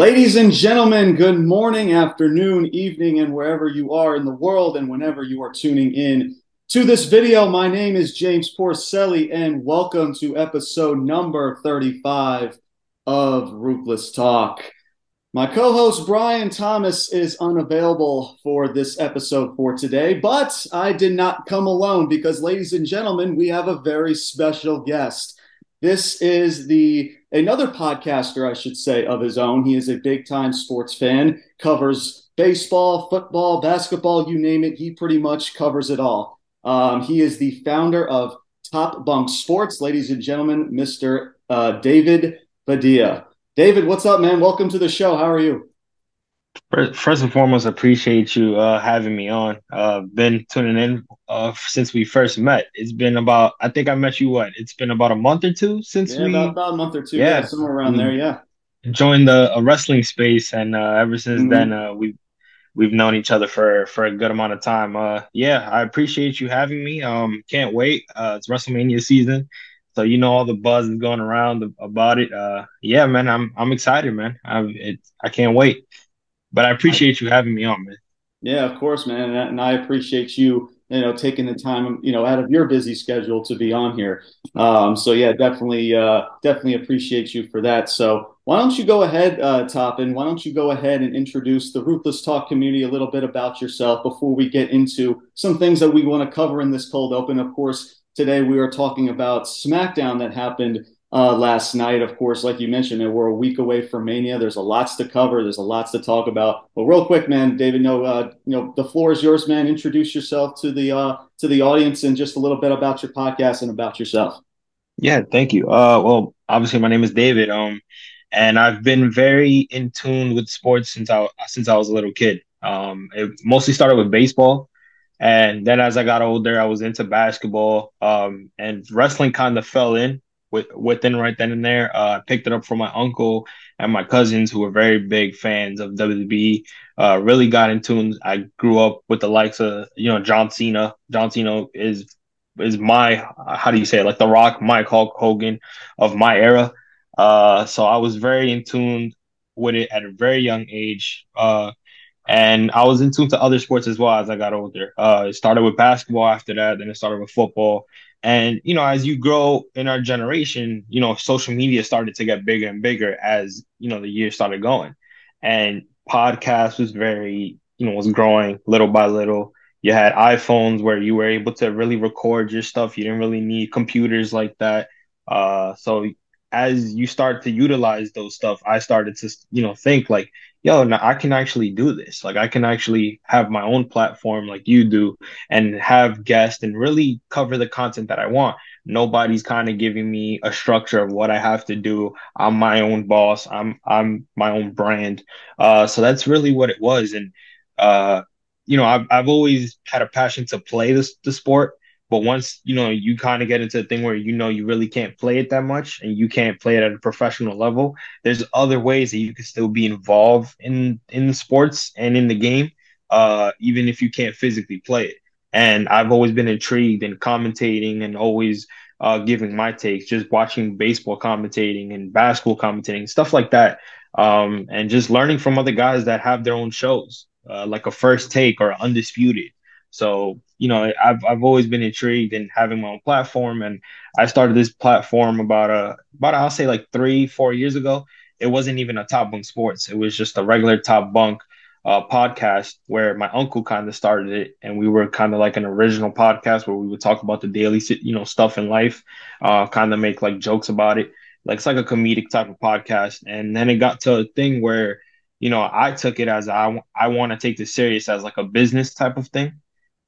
Ladies and gentlemen, good morning, afternoon, evening, and wherever you are in the world and whenever you are tuning in to this video. My name is James Porcelli, and welcome to episode number 35 of Ruthless Talk. My co host Brian Thomas is unavailable for this episode for today, but I did not come alone because, ladies and gentlemen, we have a very special guest. This is the another podcaster, I should say, of his own. He is a big time sports fan, covers baseball, football, basketball, you name it. He pretty much covers it all. Um, he is the founder of Top Bunk Sports, ladies and gentlemen, Mr. Uh, David Padilla. David, what's up, man? Welcome to the show. How are you? First and foremost, appreciate you uh, having me on. Uh, been tuning in uh, since we first met. It's been about, I think I met you. What? It's been about a month or two since yeah, we about, about, a month or two. Yeah, yeah somewhere around there. Yeah. Joined the a wrestling space, and uh, ever since mm-hmm. then, uh, we we've known each other for for a good amount of time. Uh, yeah, I appreciate you having me. Um, can't wait. Uh, it's WrestleMania season, so you know all the buzz is going around about it. Uh, yeah, man, I'm I'm excited, man. I it I can't wait. But I appreciate you having me on, man. Yeah, of course, man, and I appreciate you, you know, taking the time, you know, out of your busy schedule to be on here. Um, so yeah, definitely, uh, definitely appreciate you for that. So why don't you go ahead, uh, and Why don't you go ahead and introduce the Ruthless Talk community a little bit about yourself before we get into some things that we want to cover in this cold open. Of course, today we are talking about SmackDown that happened uh, last night. Of course, like you mentioned, we're a week away from Mania. There's a lots to cover. There's a lots to talk about. But real quick, man, David, no, uh, you know, the floor is yours, man. Introduce yourself to the uh, to the audience and just a little bit about your podcast and about yourself. Yeah, thank you. Uh, well, obviously, my name is David. Um, and I've been very in tune with sports since I since I was a little kid. Um, it mostly started with baseball. And then as I got older, I was into basketball. Um, and wrestling kind of fell in with within right then and there. Uh, I picked it up from my uncle and my cousins who were very big fans of WWE. Uh, really got in tune. I grew up with the likes of you know John Cena. John Cena is is my how do you say it? like the Rock, Mike Hulk Hogan of my era. Uh, so I was very in tune with it at a very young age. Uh, and I was in tune to other sports as well as I got older. Uh, it started with basketball after that, then it started with football, and you know, as you grow in our generation, you know, social media started to get bigger and bigger as you know the years started going, and podcast was very, you know, was growing little by little. You had iPhones where you were able to really record your stuff. You didn't really need computers like that. Uh, so as you start to utilize those stuff, I started to, you know, think like, yo, now I can actually do this. Like I can actually have my own platform like you do and have guests and really cover the content that I want. Nobody's kind of giving me a structure of what I have to do. I'm my own boss. I'm I'm my own brand. Uh so that's really what it was. And uh, you know, I've I've always had a passion to play this the sport but once you know you kind of get into a thing where you know you really can't play it that much and you can't play it at a professional level, there's other ways that you can still be involved in in sports and in the game, uh, even if you can't physically play it. And I've always been intrigued in commentating and always uh, giving my takes, just watching baseball commentating and basketball commentating, stuff like that. Um, and just learning from other guys that have their own shows, uh, like a first take or undisputed. So, you know, I've I've always been intrigued in having my own platform, and I started this platform about a about I'll say like three four years ago. It wasn't even a Top Bunk Sports; it was just a regular Top Bunk uh, podcast where my uncle kind of started it, and we were kind of like an original podcast where we would talk about the daily you know stuff in life, uh, kind of make like jokes about it. Like it's like a comedic type of podcast, and then it got to a thing where you know I took it as I I want to take this serious as like a business type of thing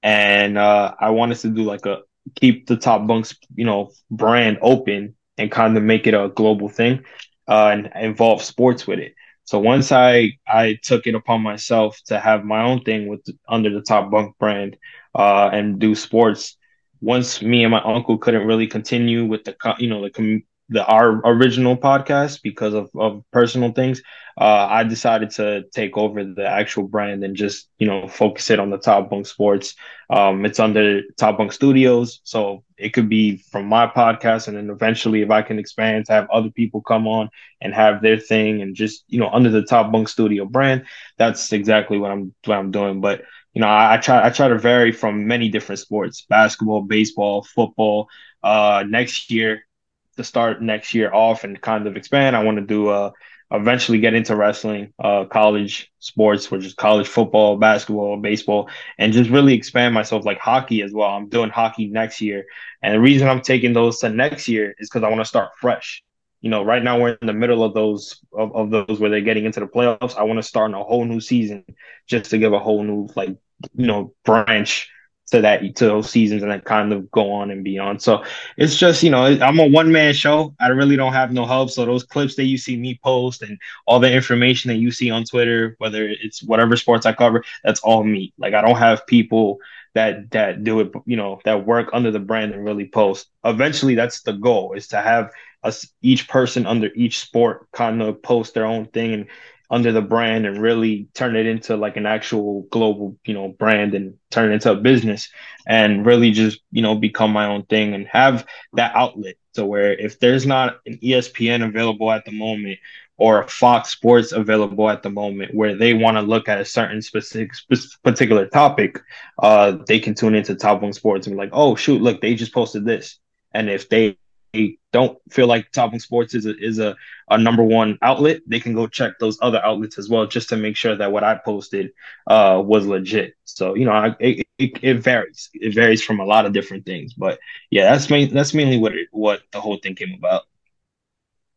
and uh, I wanted to do like a keep the top bunks, you know, brand open and kind of make it a global thing uh, and involve sports with it. So once I I took it upon myself to have my own thing with under the top bunk brand uh, and do sports. Once me and my uncle couldn't really continue with the you know the com- the our original podcast because of, of personal things uh, I decided to take over the actual brand and just you know focus it on the Top Bunk Sports. Um, it's under Top Bunk Studios, so it could be from my podcast, and then eventually, if I can expand to have other people come on and have their thing, and just you know under the Top Bunk Studio brand, that's exactly what I'm what I'm doing. But you know, I, I try I try to vary from many different sports: basketball, baseball, football. Uh, next year, to start next year off and kind of expand, I want to do a eventually get into wrestling, uh, college sports, which is college football, basketball, baseball, and just really expand myself like hockey as well. I'm doing hockey next year. And the reason I'm taking those to next year is because I want to start fresh. You know, right now we're in the middle of those of, of those where they're getting into the playoffs. I want to start in a whole new season just to give a whole new like you know branch to that to those seasons and then kind of go on and beyond. So it's just you know I'm a one man show. I really don't have no help. So those clips that you see me post and all the information that you see on Twitter, whether it's whatever sports I cover, that's all me. Like I don't have people that that do it you know that work under the brand and really post. Eventually, that's the goal is to have us each person under each sport kind of post their own thing and under the brand and really turn it into like an actual global, you know, brand and turn it into a business and really just, you know, become my own thing and have that outlet. So where if there's not an ESPN available at the moment or Fox Sports available at the moment where they want to look at a certain specific, specific particular topic, uh, they can tune into Top Bunk Sports and be like, oh shoot, look, they just posted this. And if they don't feel like Bunk Sports is a, is a, a number one outlet, they can go check those other outlets as well, just to make sure that what I posted uh, was legit. So you know, I, it, it, it, varies. It varies from a lot of different things, but yeah, that's main, that's mainly what it, what the whole thing came about.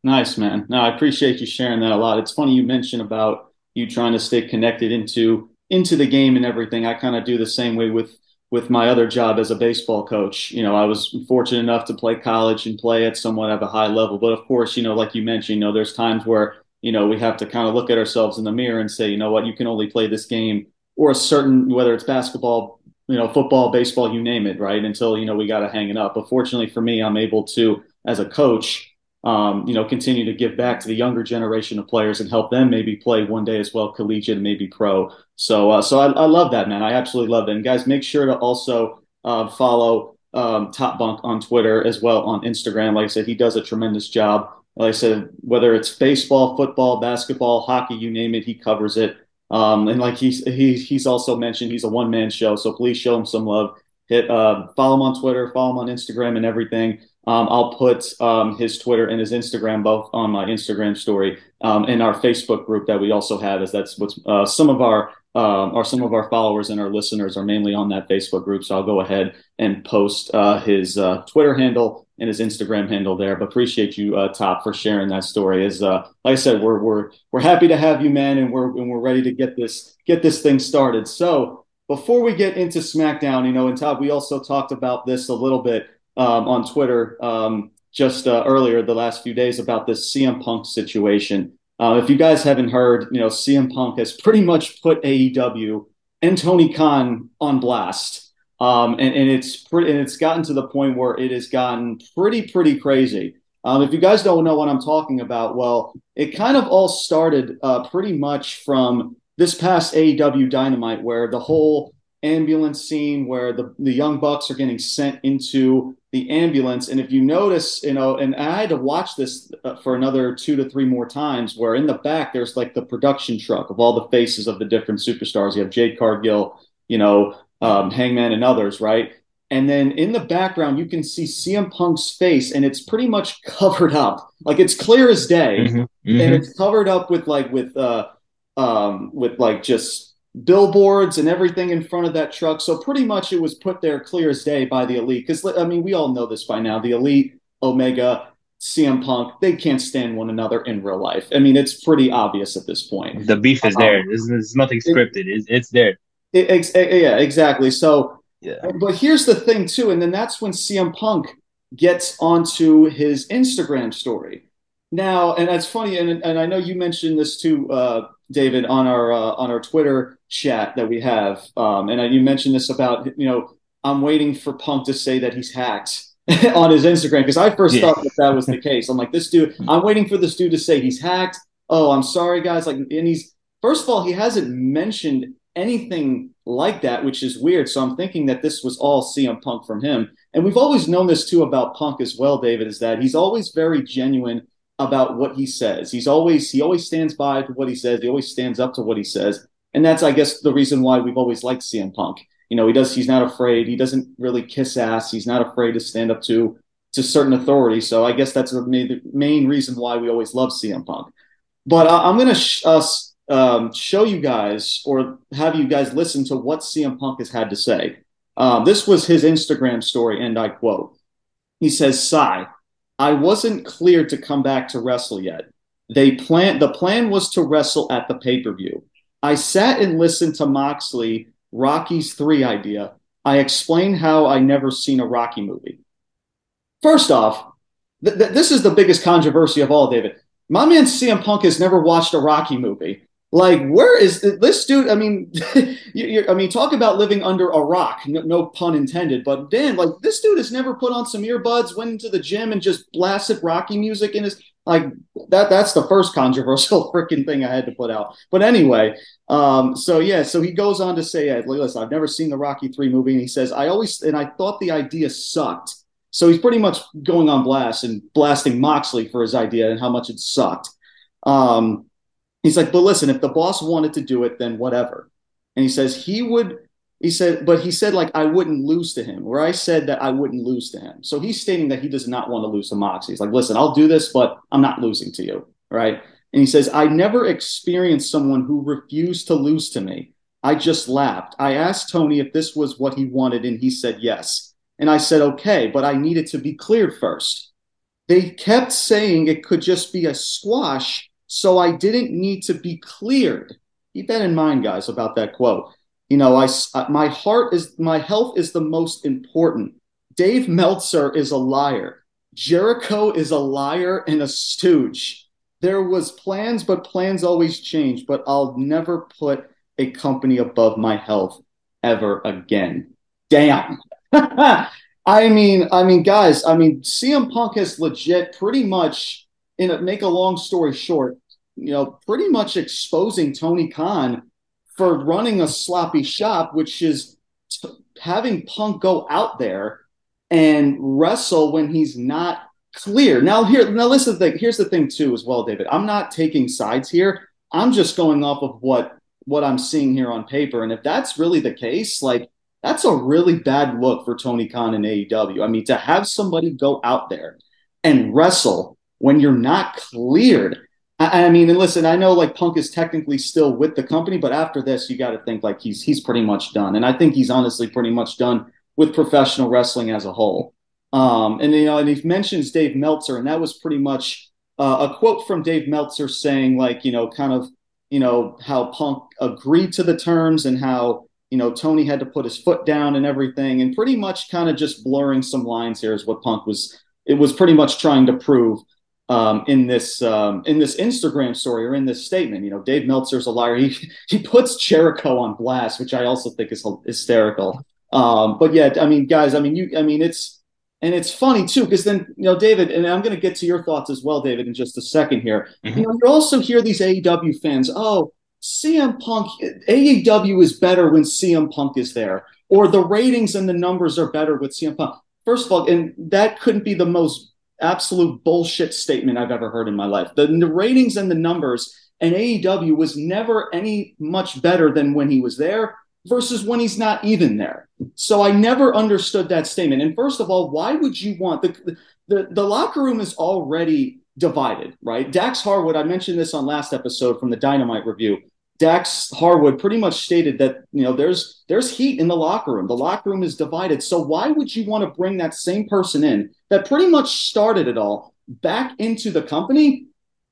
Nice, man. No, I appreciate you sharing that a lot. It's funny you mentioned about you trying to stay connected into into the game and everything. I kind of do the same way with with my other job as a baseball coach. You know, I was fortunate enough to play college and play at somewhat of a high level. But of course, you know, like you mentioned, you know, there's times where, you know, we have to kind of look at ourselves in the mirror and say, you know what, you can only play this game or a certain, whether it's basketball, you know, football, baseball, you name it, right? Until, you know, we got to hang it up. But fortunately for me, I'm able to, as a coach, um, you know, continue to give back to the younger generation of players and help them maybe play one day as well, collegiate and maybe pro. So, uh, so I, I, love that, man. I absolutely love that. And guys, make sure to also uh, follow um, Top Bunk on Twitter as well on Instagram. Like I said, he does a tremendous job. Like I said, whether it's baseball, football, basketball, hockey, you name it, he covers it. Um, and like he's he, he's also mentioned, he's a one man show. So please show him some love. Hit uh, follow him on Twitter, follow him on Instagram, and everything. Um, I'll put um, his Twitter and his Instagram both on my Instagram story um, and our Facebook group that we also have. Is that's what's uh, some of our uh, some of our followers and our listeners are mainly on that Facebook group. So I'll go ahead and post uh, his uh, Twitter handle and his Instagram handle there. But appreciate you, uh, Top, for sharing that story. As uh, like I said, we're we're we're happy to have you, man, and we're and we're ready to get this get this thing started. So before we get into SmackDown, you know, and Todd, we also talked about this a little bit um, on Twitter um, just uh, earlier the last few days about this CM Punk situation. Uh, if you guys haven't heard, you know, CM Punk has pretty much put AEW and Tony Khan on blast. Um, and, and it's pretty, and it's gotten to the point where it has gotten pretty, pretty crazy. Um, if you guys don't know what I'm talking about, well, it kind of all started uh, pretty much from this past AEW Dynamite, where the whole ambulance scene where the, the young bucks are getting sent into the ambulance. And if you notice you know and i had to watch this uh, for another two to three more times where in the back there's like the production truck of all the faces of the different superstars. You have jade cargill you know um, hangman and others right? And then in the background you can see cm punk's face and it's pretty much covered up. Like it's clear as day. Mm-hmm. Mm-hmm. and it's covered up with like with uh um with like just billboards and everything in front of that truck. So pretty much it was put there clear as day by the elite. Because I mean, we all know this by now. The elite, Omega, CM Punk, they can't stand one another in real life. I mean, it's pretty obvious at this point. The beef is um, there. There's, there's, nothing scripted. It, it's, it's there. It, it, yeah, exactly. So, yeah. But here's the thing too, and then that's when CM Punk gets onto his Instagram story. Now, and that's funny, and, and I know you mentioned this too, uh, David, on our uh, on our Twitter chat that we have, um, and you mentioned this about you know I'm waiting for Punk to say that he's hacked on his Instagram because I first yeah. thought that that was the case. I'm like, this dude, I'm waiting for this dude to say he's hacked. Oh, I'm sorry, guys. Like, and he's first of all, he hasn't mentioned anything like that, which is weird. So I'm thinking that this was all CM Punk from him. And we've always known this too about Punk as well, David, is that he's always very genuine about what he says. He's always he always stands by to what he says. He always stands up to what he says. And that's I guess the reason why we've always liked CM Punk. You know, he does he's not afraid. He doesn't really kiss ass. He's not afraid to stand up to to certain authority. So I guess that's the main reason why we always love CM Punk. But uh, I'm going to sh- uh, um, show you guys or have you guys listen to what CM Punk has had to say. Um, this was his Instagram story, and I quote He says, Sigh, I wasn't cleared to come back to wrestle yet. They plan the plan was to wrestle at the pay-per-view. I sat and listened to Moxley Rocky's 3 idea. I explained how I never seen a Rocky movie. First off, th- th- this is the biggest controversy of all, David. My man CM Punk has never watched a Rocky movie. Like, where is this dude? I mean, I mean, talk about living under a rock. No, no, pun intended. But Dan, like, this dude has never put on some earbuds, went into the gym, and just blasted Rocky music in his like that. That's the first controversial freaking thing I had to put out. But anyway, um, so yeah, so he goes on to say, yeah, "Listen, I've never seen the Rocky three movie," and he says, "I always and I thought the idea sucked." So he's pretty much going on blast and blasting Moxley for his idea and how much it sucked. Um, He's like, but listen, if the boss wanted to do it, then whatever. And he says he would. He said, but he said like I wouldn't lose to him, where I said that I wouldn't lose to him. So he's stating that he does not want to lose to Moxie. He's like, listen, I'll do this, but I'm not losing to you, right? And he says, I never experienced someone who refused to lose to me. I just laughed. I asked Tony if this was what he wanted, and he said yes. And I said, okay, but I needed to be cleared first. They kept saying it could just be a squash so I didn't need to be cleared. Keep that in mind, guys, about that quote. You know, I, uh, my heart is, my health is the most important. Dave Meltzer is a liar. Jericho is a liar and a stooge. There was plans, but plans always change. But I'll never put a company above my health ever again. Damn. I mean, I mean, guys, I mean, CM Punk has legit pretty much in a, make a long story short, you know, pretty much exposing Tony Khan for running a sloppy shop, which is t- having Punk go out there and wrestle when he's not clear. Now, here, now listen. The thing, here's the thing too, as well, David. I'm not taking sides here. I'm just going off of what what I'm seeing here on paper, and if that's really the case, like that's a really bad look for Tony Khan and AEW. I mean, to have somebody go out there and wrestle when you're not cleared. I, I mean, and listen, I know like Punk is technically still with the company, but after this, you got to think like he's he's pretty much done, and I think he's honestly pretty much done with professional wrestling as a whole. Um, and you know, and he mentions Dave Meltzer, and that was pretty much uh, a quote from Dave Meltzer saying like, you know, kind of, you know, how Punk agreed to the terms and how you know Tony had to put his foot down and everything, and pretty much kind of just blurring some lines here is what Punk was. It was pretty much trying to prove um, in this um, in this Instagram story or in this statement. You know, Dave Meltzer's a liar. He he puts Jericho on blast, which I also think is hysterical. Um, but yeah, I mean, guys, I mean, you, I mean, it's and it's funny too because then you know, David, and I'm going to get to your thoughts as well, David, in just a second here. Mm-hmm. You know, you also hear these AEW fans, oh. CM Punk, AEW is better when CM Punk is there, or the ratings and the numbers are better with CM Punk. First of all, and that couldn't be the most absolute bullshit statement I've ever heard in my life. The, the ratings and the numbers and AEW was never any much better than when he was there versus when he's not even there. So I never understood that statement. And first of all, why would you want the the, the locker room is already divided, right? Dax Harwood, I mentioned this on last episode from the Dynamite review. Dax Harwood pretty much stated that you know there's there's heat in the locker room. The locker room is divided. So why would you want to bring that same person in that pretty much started it all back into the company?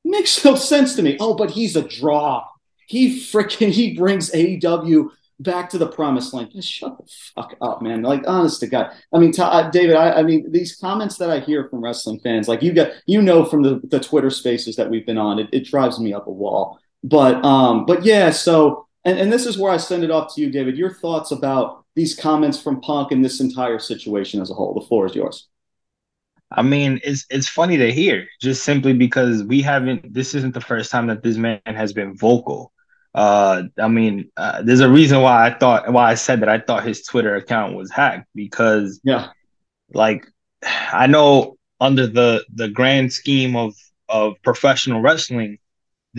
Makes no sense to me. Oh, but he's a draw. He freaking he brings AEW back to the promised land. Just shut the fuck up, man. Like, honest to God. I mean, uh, David, I, I, mean, these comments that I hear from wrestling fans, like you got, you know, from the, the Twitter spaces that we've been on, it, it drives me up a wall. But um, but yeah, so and, and this is where I send it off to you, David. Your thoughts about these comments from Punk and this entire situation as a whole. The floor is yours. I mean, it's it's funny to hear, just simply because we haven't. This isn't the first time that this man has been vocal. Uh, I mean, uh, there's a reason why I thought why I said that I thought his Twitter account was hacked because yeah, like I know under the the grand scheme of of professional wrestling,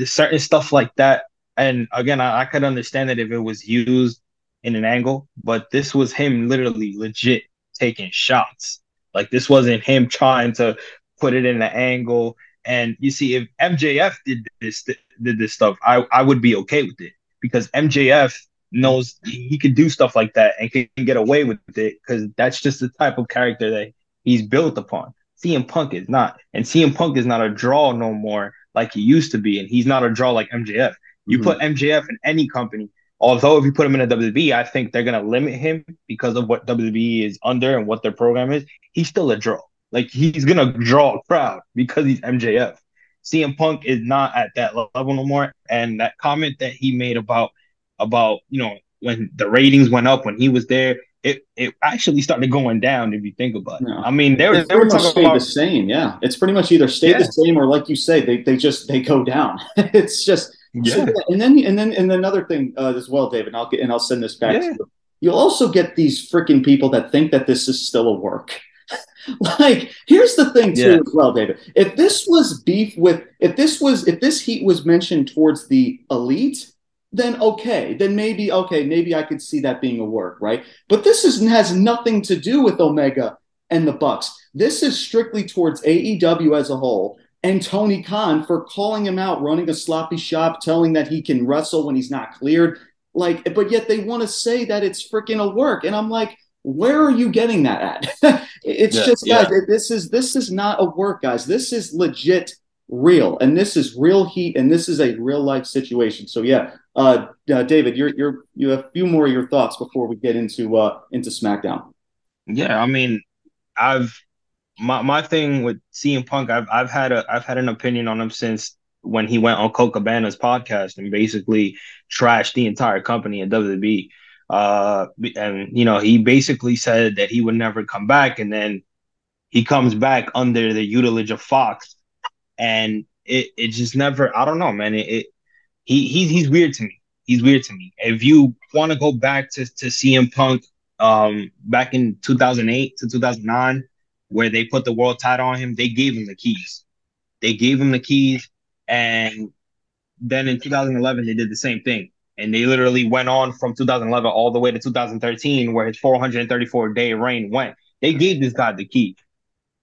certain stuff like that. And again, I, I could understand that if it was used in an angle, but this was him literally legit taking shots like this wasn't him trying to put it in an angle. And you see, if MJF did this did this stuff, I, I would be okay with it because MJF knows he can do stuff like that and can get away with it because that's just the type of character that he's built upon. CM Punk is not, and CM Punk is not a draw no more like he used to be, and he's not a draw like MJF. You mm-hmm. put MJF in any company, Although if you put him in a WWE, I think they're gonna limit him because of what WWE is under and what their program is. He's still a draw. Like he's gonna draw a crowd because he's MJF. CM Punk is not at that level no more. And that comment that he made about about you know when the ratings went up when he was there, it it actually started going down if you think about it. I mean, they were they were talking about the same. Yeah, it's pretty much either stay yeah. the same or like you say, they they just they go down. it's just yeah. So, and then and then and another thing uh, as well, David. And I'll get and I'll send this back yeah. to you. You'll also get these freaking people that think that this is still a work. like, here's the thing too, yeah. as well, David. If this was beef with, if this was, if this heat was mentioned towards the elite, then okay, then maybe okay, maybe I could see that being a work, right? But this is has nothing to do with Omega and the Bucks. This is strictly towards AEW as a whole and Tony Khan for calling him out, running a sloppy shop, telling that he can wrestle when he's not cleared. Like, but yet they want to say that it's freaking a work. And I'm like, where are you getting that at? it's yeah, just guys, yeah. this is this is not a work, guys. This is legit real, and this is real heat, and this is a real life situation. So yeah, uh, uh, David, you're you're you have a few more of your thoughts before we get into uh into SmackDown. Yeah, I mean, I've my my thing with CM Punk, I've I've had a I've had an opinion on him since when he went on Colt Cabana's podcast and basically trashed the entire company in WWE. Uh, and you know, he basically said that he would never come back, and then he comes back under the tutelage of Fox, and it it just never. I don't know, man. It, it he he's he's weird to me. He's weird to me. If you want to go back to to CM Punk, um, back in 2008 to 2009 where they put the world title on him, they gave him the keys. They gave him the keys, and then in 2011 they did the same thing, and they literally went on from 2011 all the way to 2013, where his 434 day reign went. They gave this guy the key.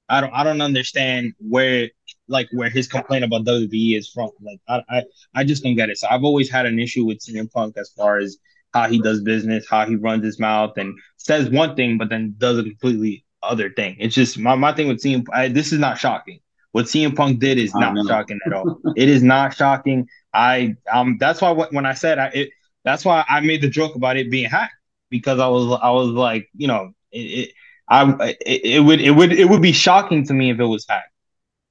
I don't I don't understand where like where his complaint about WWE is from. Like I I, I just don't get it. So I've always had an issue with CM Punk as far as how he does business, how he runs his mouth, and says one thing but then does a completely other thing. It's just my, my thing with CM. I, this is not shocking. What CM Punk did is not shocking at all. it is not shocking. I um that's why when I said I it that's why I made the joke about it being hacked because I was I was like you know it, it I it, it, would it would it would be shocking to me if it was hacked,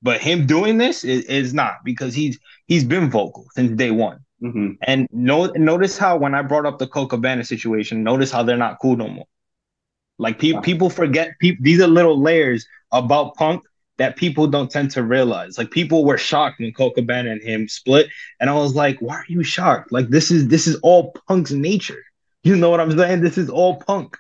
but him doing this is, is not because he's he's been vocal since day one. Mm-hmm. And no, notice how when I brought up the Colt Cabana situation, notice how they're not cool no more. Like pe- wow. people forget pe- these are little layers about Punk that people don't tend to realize. Like people were shocked when Colt Cabana and him split, and I was like, "Why are you shocked? Like this is this is all Punk's nature. You know what I'm saying? This is all Punk."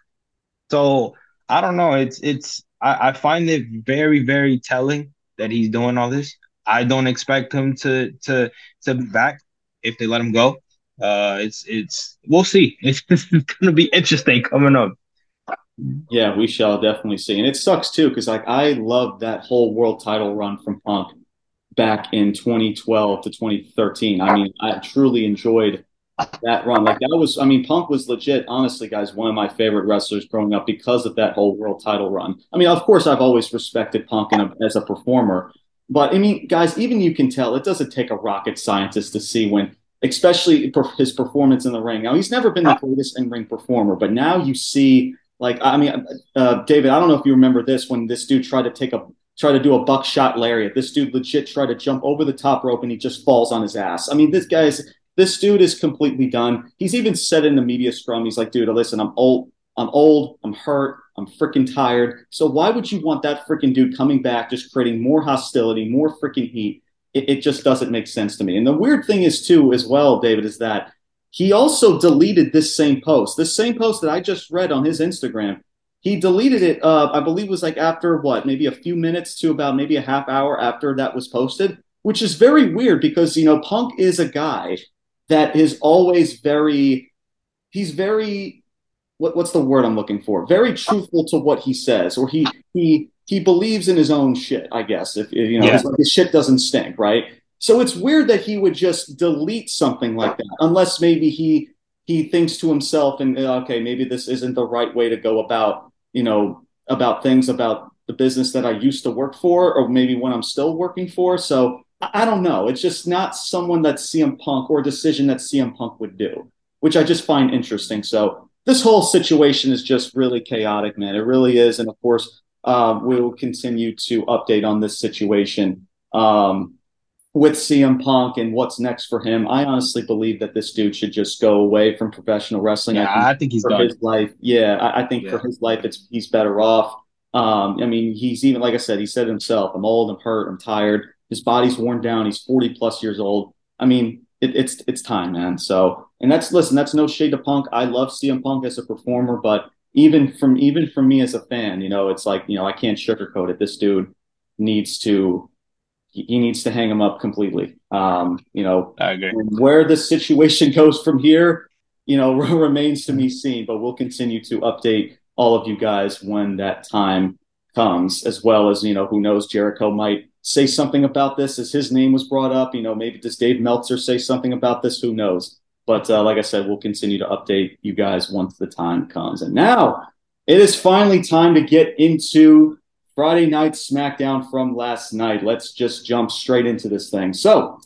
So I don't know. It's it's I, I find it very very telling that he's doing all this. I don't expect him to to to be back if they let him go. Uh, it's it's we'll see. It's, it's gonna be interesting coming up. Yeah, we shall definitely see. And it sucks too, because like I love that whole world title run from Punk back in 2012 to 2013. I mean, I truly enjoyed that run. Like that was, I mean, Punk was legit, honestly, guys, one of my favorite wrestlers growing up because of that whole world title run. I mean, of course, I've always respected Punk a, as a performer, but I mean, guys, even you can tell it doesn't take a rocket scientist to see when, especially his performance in the ring. Now, he's never been the greatest in ring performer, but now you see like, I mean, uh, David, I don't know if you remember this when this dude tried to take a try to do a buckshot lariat. This dude legit tried to jump over the top rope and he just falls on his ass. I mean, this guy's this dude is completely done. He's even said in the media scrum, he's like, dude, listen, I'm old. I'm old, I'm hurt, I'm freaking tired. So why would you want that freaking dude coming back, just creating more hostility, more freaking heat? It, it just doesn't make sense to me. And the weird thing is too, as well, David, is that he also deleted this same post, this same post that I just read on his Instagram. He deleted it, uh, I believe it was like after what, maybe a few minutes to about maybe a half hour after that was posted, which is very weird because, you know, Punk is a guy that is always very, he's very, what, what's the word I'm looking for? Very truthful to what he says, or he, he, he believes in his own shit, I guess. If you know, yeah. his, his shit doesn't stink, right? So it's weird that he would just delete something like that, unless maybe he he thinks to himself and uh, okay, maybe this isn't the right way to go about you know, about things about the business that I used to work for, or maybe when I'm still working for. So I, don't know. It's just not someone that CM Punk or a decision that CM Punk would do, which I just find interesting. So this whole situation is just really chaotic, man. It really is. And of course, um, we will continue to update on this situation. Um, with CM Punk and what's next for him, I honestly believe that this dude should just go away from professional wrestling. Yeah, I think, I think he's for done. his life. Yeah, I, I think yeah. for his life, it's he's better off. Um, I mean, he's even like I said, he said himself, "I'm old, I'm hurt, I'm tired. His body's worn down. He's 40 plus years old. I mean, it, it's it's time, man. So, and that's listen, that's no shade to Punk. I love CM Punk as a performer, but even from even from me as a fan, you know, it's like you know, I can't sugarcoat it. This dude needs to he needs to hang him up completely. Um, you know, where the situation goes from here, you know, remains to be seen. But we'll continue to update all of you guys when that time comes, as well as you know, who knows, Jericho might say something about this as his name was brought up. You know, maybe does Dave Meltzer say something about this? Who knows? But uh, like I said, we'll continue to update you guys once the time comes. And now it is finally time to get into Friday night SmackDown from last night. Let's just jump straight into this thing. So,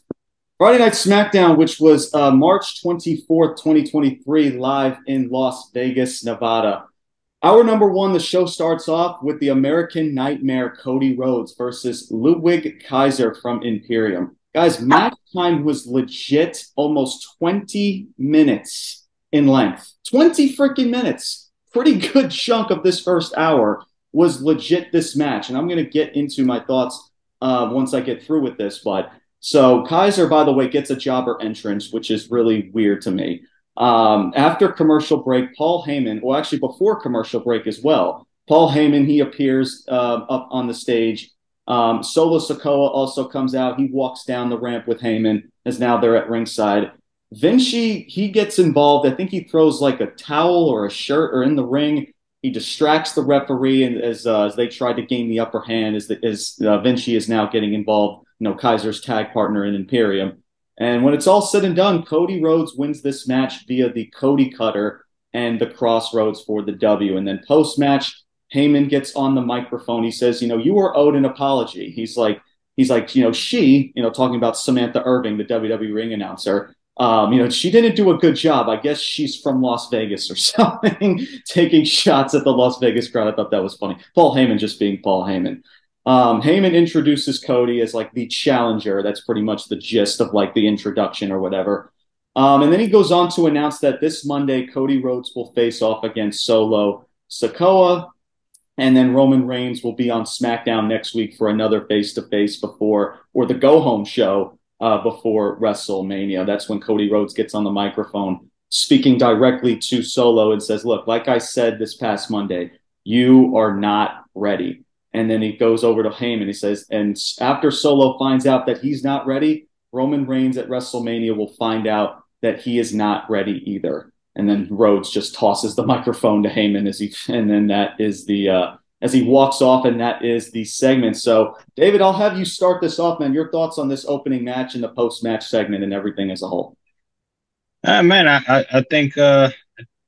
Friday night SmackDown, which was uh, March 24th, 2023, live in Las Vegas, Nevada. Hour number one, the show starts off with the American Nightmare Cody Rhodes versus Ludwig Kaiser from Imperium. Guys, match time was legit almost 20 minutes in length. 20 freaking minutes. Pretty good chunk of this first hour was legit this match. And I'm going to get into my thoughts uh, once I get through with this. But so Kaiser, by the way, gets a jobber entrance, which is really weird to me. Um, after commercial break, Paul Heyman, well, actually before commercial break as well, Paul Heyman, he appears uh, up on the stage. Um, Solo Sikoa also comes out. He walks down the ramp with Heyman as now they're at ringside. Vinci, he gets involved. I think he throws like a towel or a shirt or in the ring. He distracts the referee, and as uh, as they try to gain the upper hand, as the, as uh, Vinci is now getting involved, you know, Kaiser's tag partner in Imperium. And when it's all said and done, Cody Rhodes wins this match via the Cody Cutter and the Crossroads for the W. And then post match, Heyman gets on the microphone. He says, "You know, you are owed an apology." He's like, he's like, you know, she, you know, talking about Samantha Irvin, the WWE ring announcer. Um, you know, she didn't do a good job. I guess she's from Las Vegas or something, taking shots at the Las Vegas crowd. I thought that was funny. Paul Heyman just being Paul Heyman. Um, Heyman introduces Cody as like the challenger. That's pretty much the gist of like the introduction or whatever. Um, and then he goes on to announce that this Monday, Cody Rhodes will face off against Solo Sikoa. And then Roman Reigns will be on SmackDown next week for another face to face before, or the go home show uh, before WrestleMania. That's when Cody Rhodes gets on the microphone speaking directly to Solo and says, Look, like I said this past Monday, you are not ready. And then he goes over to Heyman. He says, and after Solo finds out that he's not ready, Roman Reigns at WrestleMania will find out that he is not ready either. And then Rhodes just tosses the microphone to Heyman as he, and then that is the uh, as he walks off, and that is the segment. So, David, I'll have you start this off, man. Your thoughts on this opening match and the post match segment and everything as a whole. Uh, man, I, I think uh,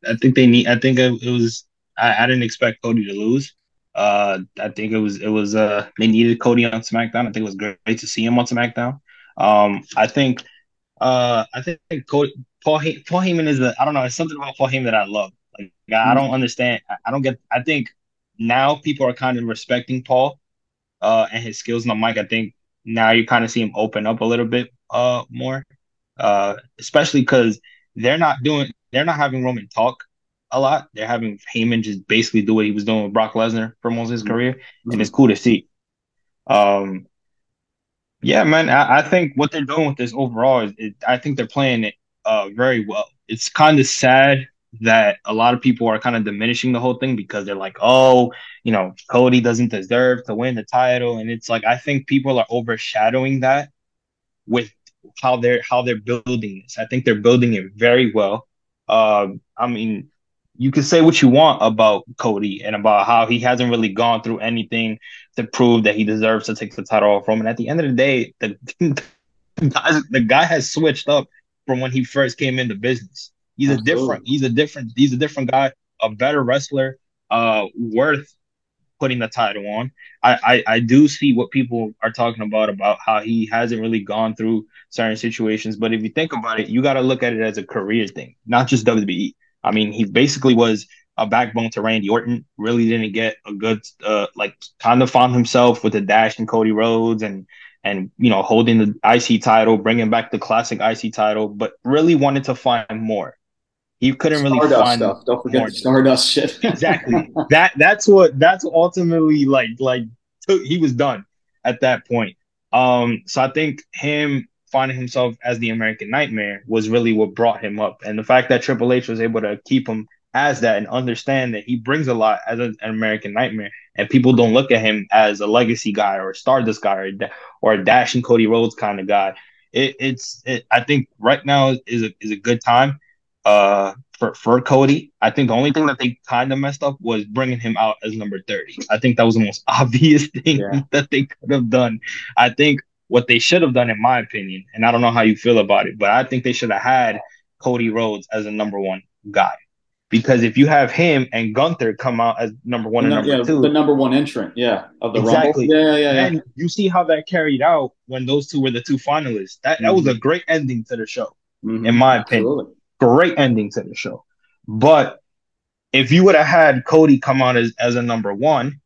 I think they need. I think it, was. I, I didn't expect Cody to lose. Uh, I think it was it was uh they needed Cody on SmackDown. I think it was great to see him on SmackDown. Um, I think uh I think Cody, Paul He- Paul Heyman is a I don't know. It's something about Paul Heyman that I love. Like I, I don't understand. I, I don't get. I think now people are kind of respecting Paul uh, and his skills on the mic. I think now you kind of see him open up a little bit uh, more, uh, especially because they're not doing they're not having Roman talk. A lot. They're having Heyman just basically do what he was doing with Brock Lesnar for most of his career, mm-hmm. and it's cool to see. Um, yeah, man, I, I, think what they're doing with this overall is, it, I think they're playing it uh very well. It's kind of sad that a lot of people are kind of diminishing the whole thing because they're like, oh, you know, Cody doesn't deserve to win the title, and it's like I think people are overshadowing that with how they're how they're building this. I think they're building it very well. Uh, I mean, you can say what you want about Cody and about how he hasn't really gone through anything to prove that he deserves to take the title off Roman. At the end of the day, the, the guy has switched up from when he first came into business. He's Absolutely. a different, he's a different, he's a different guy, a better wrestler, uh, worth putting the title on. I, I, I do see what people are talking about about how he hasn't really gone through certain situations. But if you think about it, you got to look at it as a career thing, not just WWE. I mean, he basically was a backbone to Randy Orton. Really didn't get a good, uh, like, kind of found himself with the Dashing Cody Rhodes and and you know holding the IC title, bringing back the classic IC title, but really wanted to find more. He couldn't Stardust really find stuff. Don't forget more. Stardust shit. exactly. That that's what that's ultimately like like he was done at that point. Um, so I think him finding himself as the American Nightmare was really what brought him up, and the fact that Triple H was able to keep him as that and understand that he brings a lot as an American Nightmare, and people don't look at him as a legacy guy or a Stardust guy or, or a Dashing Cody Rhodes kind of guy. It, it's it, I think right now is a is a good time uh, for for Cody. I think the only thing that they kind of messed up was bringing him out as number thirty. I think that was the most obvious thing yeah. that they could have done. I think what they should have done, in my opinion, and I don't know how you feel about it, but I think they should have had Cody Rhodes as a number one guy. Because if you have him and Gunther come out as number one and number yeah, two, the number one entrant, yeah, of the exactly. Rumble, yeah, yeah, yeah. And you see how that carried out when those two were the two finalists. That mm-hmm. that was a mm-hmm. great ending to the show, mm-hmm. in my Absolutely. opinion. Great ending to the show. But if you would have had Cody come out as, as a number one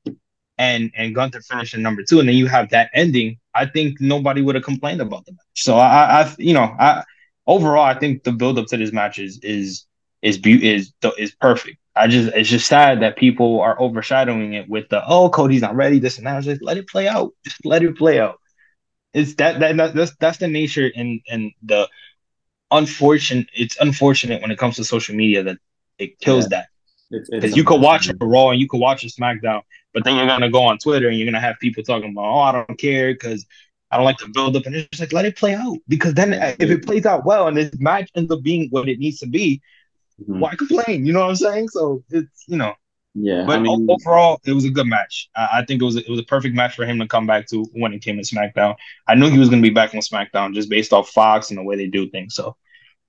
and and Gunther finish in number two, and then you have that ending, I think nobody would have complained about the match. So I, I, you know, I overall I think the build up to this match is is is be- is is perfect. I just it's just sad that people are overshadowing it with the oh Cody's not ready this and that. Just let it play out. Just let it play out. It's that that that's that's the nature and and the unfortunate. It's unfortunate when it comes to social media that it kills yeah. that because you could watch a Raw and you could watch a SmackDown, but then you're gonna go on Twitter and you're gonna have people talking about oh I don't care because I don't like to build up and it's just like let it play out because then if it plays out well and this match ends up being what it needs to be, mm-hmm. why complain? You know what I'm saying? So it's you know. Yeah, but I mean, overall, it was a good match. I, I think it was a, it was a perfect match for him to come back to when it came to SmackDown. I knew he was going to be back on SmackDown just based off Fox and the way they do things. So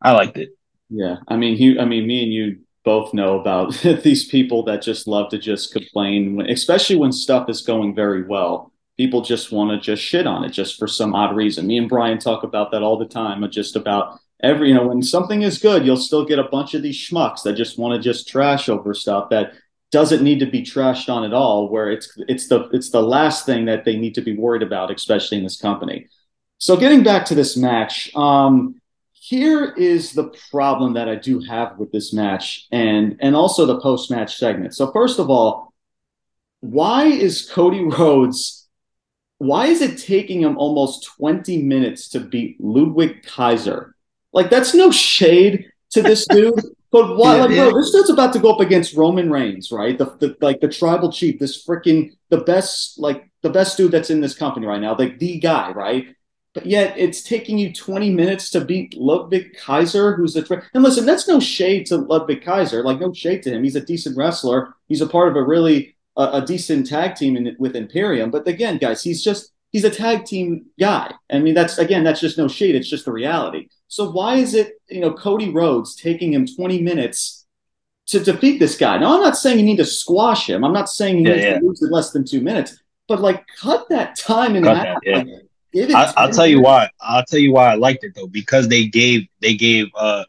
I liked it. Yeah, I mean, he, I mean, me and you both know about these people that just love to just complain, especially when stuff is going very well. People just want to just shit on it just for some odd reason. Me and Brian talk about that all the time, just about every you know when something is good you'll still get a bunch of these schmucks that just want to just trash over stuff that doesn't need to be trashed on at all where it's it's the it's the last thing that they need to be worried about especially in this company so getting back to this match um here is the problem that i do have with this match and and also the post match segment so first of all why is cody rhodes why is it taking him almost 20 minutes to beat ludwig kaiser like that's no shade to this dude. But why, yeah, like, yeah. bro, this dude's about to go up against Roman Reigns, right? The, the like the tribal chief, this freaking the best, like the best dude that's in this company right now, like the guy, right? But yet it's taking you 20 minutes to beat Ludwig Kaiser, who's the tra- and listen, that's no shade to Ludwig Kaiser, like no shade to him. He's a decent wrestler. He's a part of a really uh, a decent tag team in, with Imperium. But again, guys, he's just he's a tag team guy. I mean, that's again, that's just no shade. It's just the reality. So why is it, you know, Cody Rhodes taking him 20 minutes to defeat this guy? Now, I'm not saying you need to squash him. I'm not saying he yeah, needs yeah. to lose in less than two minutes, but like cut that time in cut half. That, yeah. like, I, will tell you why. I'll tell you why I liked it though, because they gave they gave uh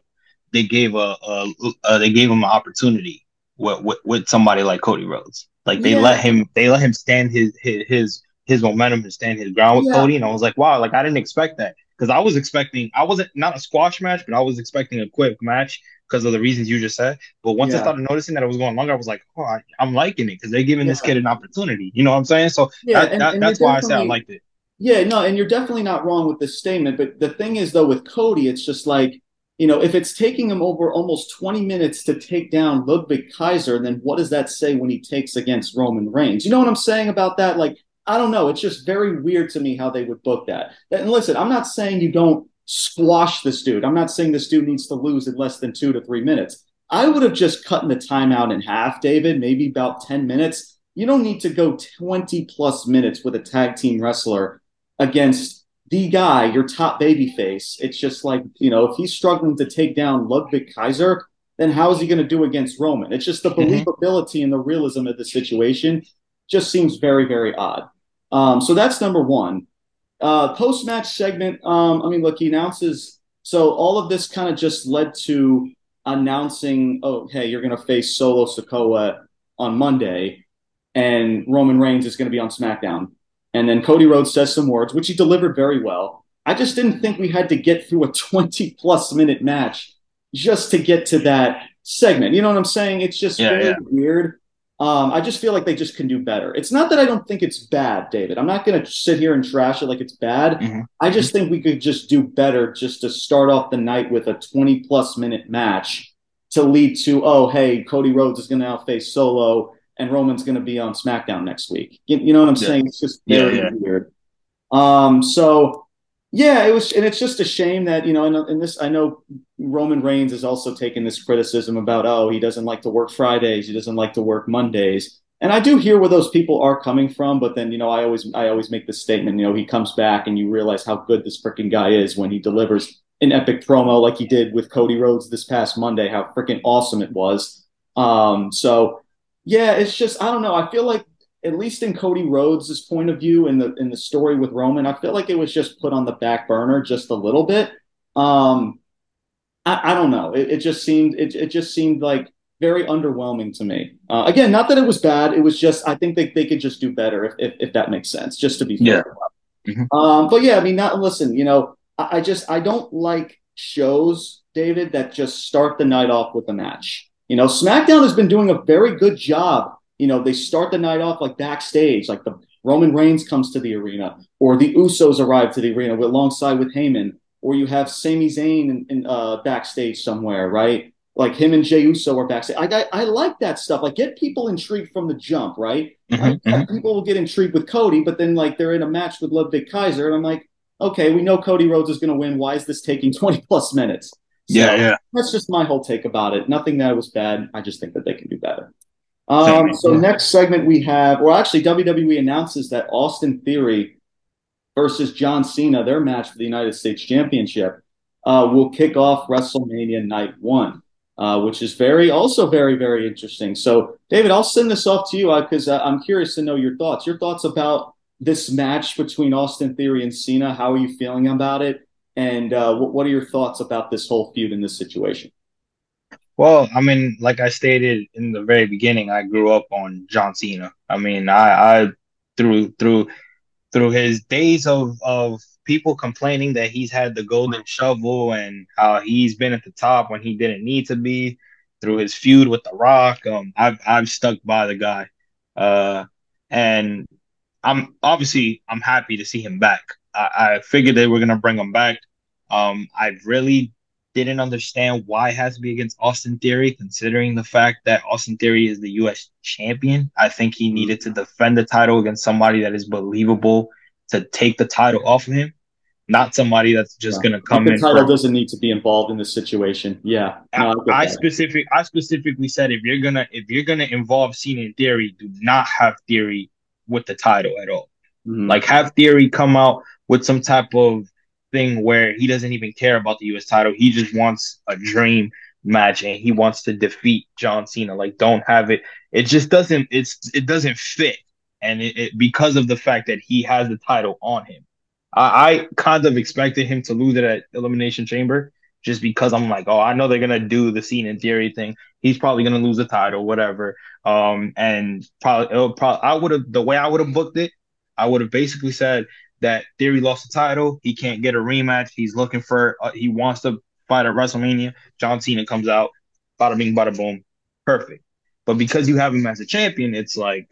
they gave a, a, a they gave him an opportunity with, with, with somebody like Cody Rhodes. Like they yeah. let him they let him stand his his his, his momentum and stand his ground with yeah. Cody, and I was like, wow, like I didn't expect that because I was expecting I wasn't not a squash match, but I was expecting a quick match because of the reasons you just said. But once yeah. I started noticing that it was going longer, I was like, oh, I, am liking it because they're giving yeah. this kid an opportunity. You know what I'm saying? So yeah, that, and, that, and that's why I said I liked it. Yeah, no, and you're definitely not wrong with this statement. But the thing is, though, with Cody, it's just like you know, if it's taking him over almost 20 minutes to take down Ludwig Kaiser, then what does that say when he takes against Roman Reigns? You know what I'm saying about that? Like, I don't know. It's just very weird to me how they would book that. And listen, I'm not saying you don't squash this dude. I'm not saying this dude needs to lose in less than two to three minutes. I would have just cut the timeout in half, David, maybe about 10 minutes. You don't need to go 20 plus minutes with a tag team wrestler against the guy, your top baby face. It's just like, you know, if he's struggling to take down Ludwig Kaiser, then how is he going to do against Roman? It's just the mm-hmm. believability and the realism of the situation just seems very, very odd. Um, so that's number one. Uh, Post match segment. Um, I mean, look, he announces. So all of this kind of just led to announcing, oh, hey, you're going to face Solo Sikoa on Monday, and Roman Reigns is going to be on SmackDown. And then Cody Rhodes says some words, which he delivered very well. I just didn't think we had to get through a 20 plus minute match just to get to that segment. You know what I'm saying? It's just yeah, very yeah. weird. Um, I just feel like they just can do better. It's not that I don't think it's bad, David. I'm not going to sit here and trash it like it's bad. Mm-hmm. I just think we could just do better just to start off the night with a 20 plus minute match to lead to, oh, hey, Cody Rhodes is going to now face Solo and Roman's going to be on SmackDown next week. You, you know what I'm yeah. saying? It's just very yeah, yeah. weird. Um, so yeah, it was, and it's just a shame that you know, and, in this, I know Roman Reigns has also taken this criticism about, oh, he doesn't like to work Fridays, he doesn't like to work Mondays, and I do hear where those people are coming from. But then, you know, I always, I always make the statement, you know, he comes back and you realize how good this freaking guy is when he delivers an epic promo like he did with Cody Rhodes this past Monday. How freaking awesome it was. Um, so yeah, it's just I don't know. I feel like at least in Cody Rhodes' point of view in the in the story with Roman, I feel like it was just put on the back burner just a little bit. Um, I, I don't know. It, it just seemed it, it just seemed like very underwhelming to me. Uh, again, not that it was bad. It was just I think they, they could just do better if, if, if that makes sense. Just to be fair. Yeah. Mm-hmm. Um, but yeah, I mean, not listen. You know, I, I just I don't like shows, David, that just start the night off with a match. You know, SmackDown has been doing a very good job. You know, they start the night off like backstage, like the Roman Reigns comes to the arena, or the Usos arrive to the arena alongside with Heyman, or you have Sami Zayn in, in uh, backstage somewhere, right? Like him and Jey Uso are backstage. I, I, I like that stuff. Like get people intrigued from the jump, right? Mm-hmm, mm-hmm. People will get intrigued with Cody, but then like they're in a match with Ludwig Kaiser, and I'm like, okay, we know Cody Rhodes is going to win. Why is this taking 20 plus minutes? So yeah, yeah. That's just my whole take about it. Nothing that was bad. I just think that they can do better. Um, so next segment we have, or actually WWE announces that Austin Theory versus John Cena, their match for the United States Championship, uh, will kick off WrestleMania Night One, uh, which is very, also very, very interesting. So, David, I'll send this off to you because uh, I'm curious to know your thoughts. Your thoughts about this match between Austin Theory and Cena. How are you feeling about it? And uh, what, what are your thoughts about this whole feud in this situation? Well, I mean, like I stated in the very beginning, I grew up on John Cena. I mean, I, I through through through his days of of people complaining that he's had the golden shovel and how he's been at the top when he didn't need to be through his feud with The Rock. Um, I've I've stuck by the guy, uh, and I'm obviously I'm happy to see him back. I, I figured they were gonna bring him back. Um, I really didn't understand why it has to be against Austin Theory, considering the fact that Austin Theory is the U.S. champion. I think he needed to defend the title against somebody that is believable to take the title off of him, not somebody that's just going to come the in. The title for, doesn't need to be involved in this situation. Yeah, no, I, I specific I specifically said if you're gonna if you're gonna involve Cena in Theory, do not have Theory with the title at all. Mm-hmm. Like have Theory come out with some type of thing where he doesn't even care about the US title. He just wants a dream match and he wants to defeat John Cena. Like don't have it. It just doesn't it's it doesn't fit. And it, it because of the fact that he has the title on him. I, I kind of expected him to lose it at Elimination Chamber just because I'm like, oh, I know they're gonna do the Cena in theory thing. He's probably gonna lose the title, whatever. Um, and probably, probably I would have the way I would have booked it. I would have basically said that Theory lost the title. He can't get a rematch. He's looking for. Uh, he wants to fight at WrestleMania. John Cena comes out. bada bing, bada boom, perfect. But because you have him as a champion, it's like,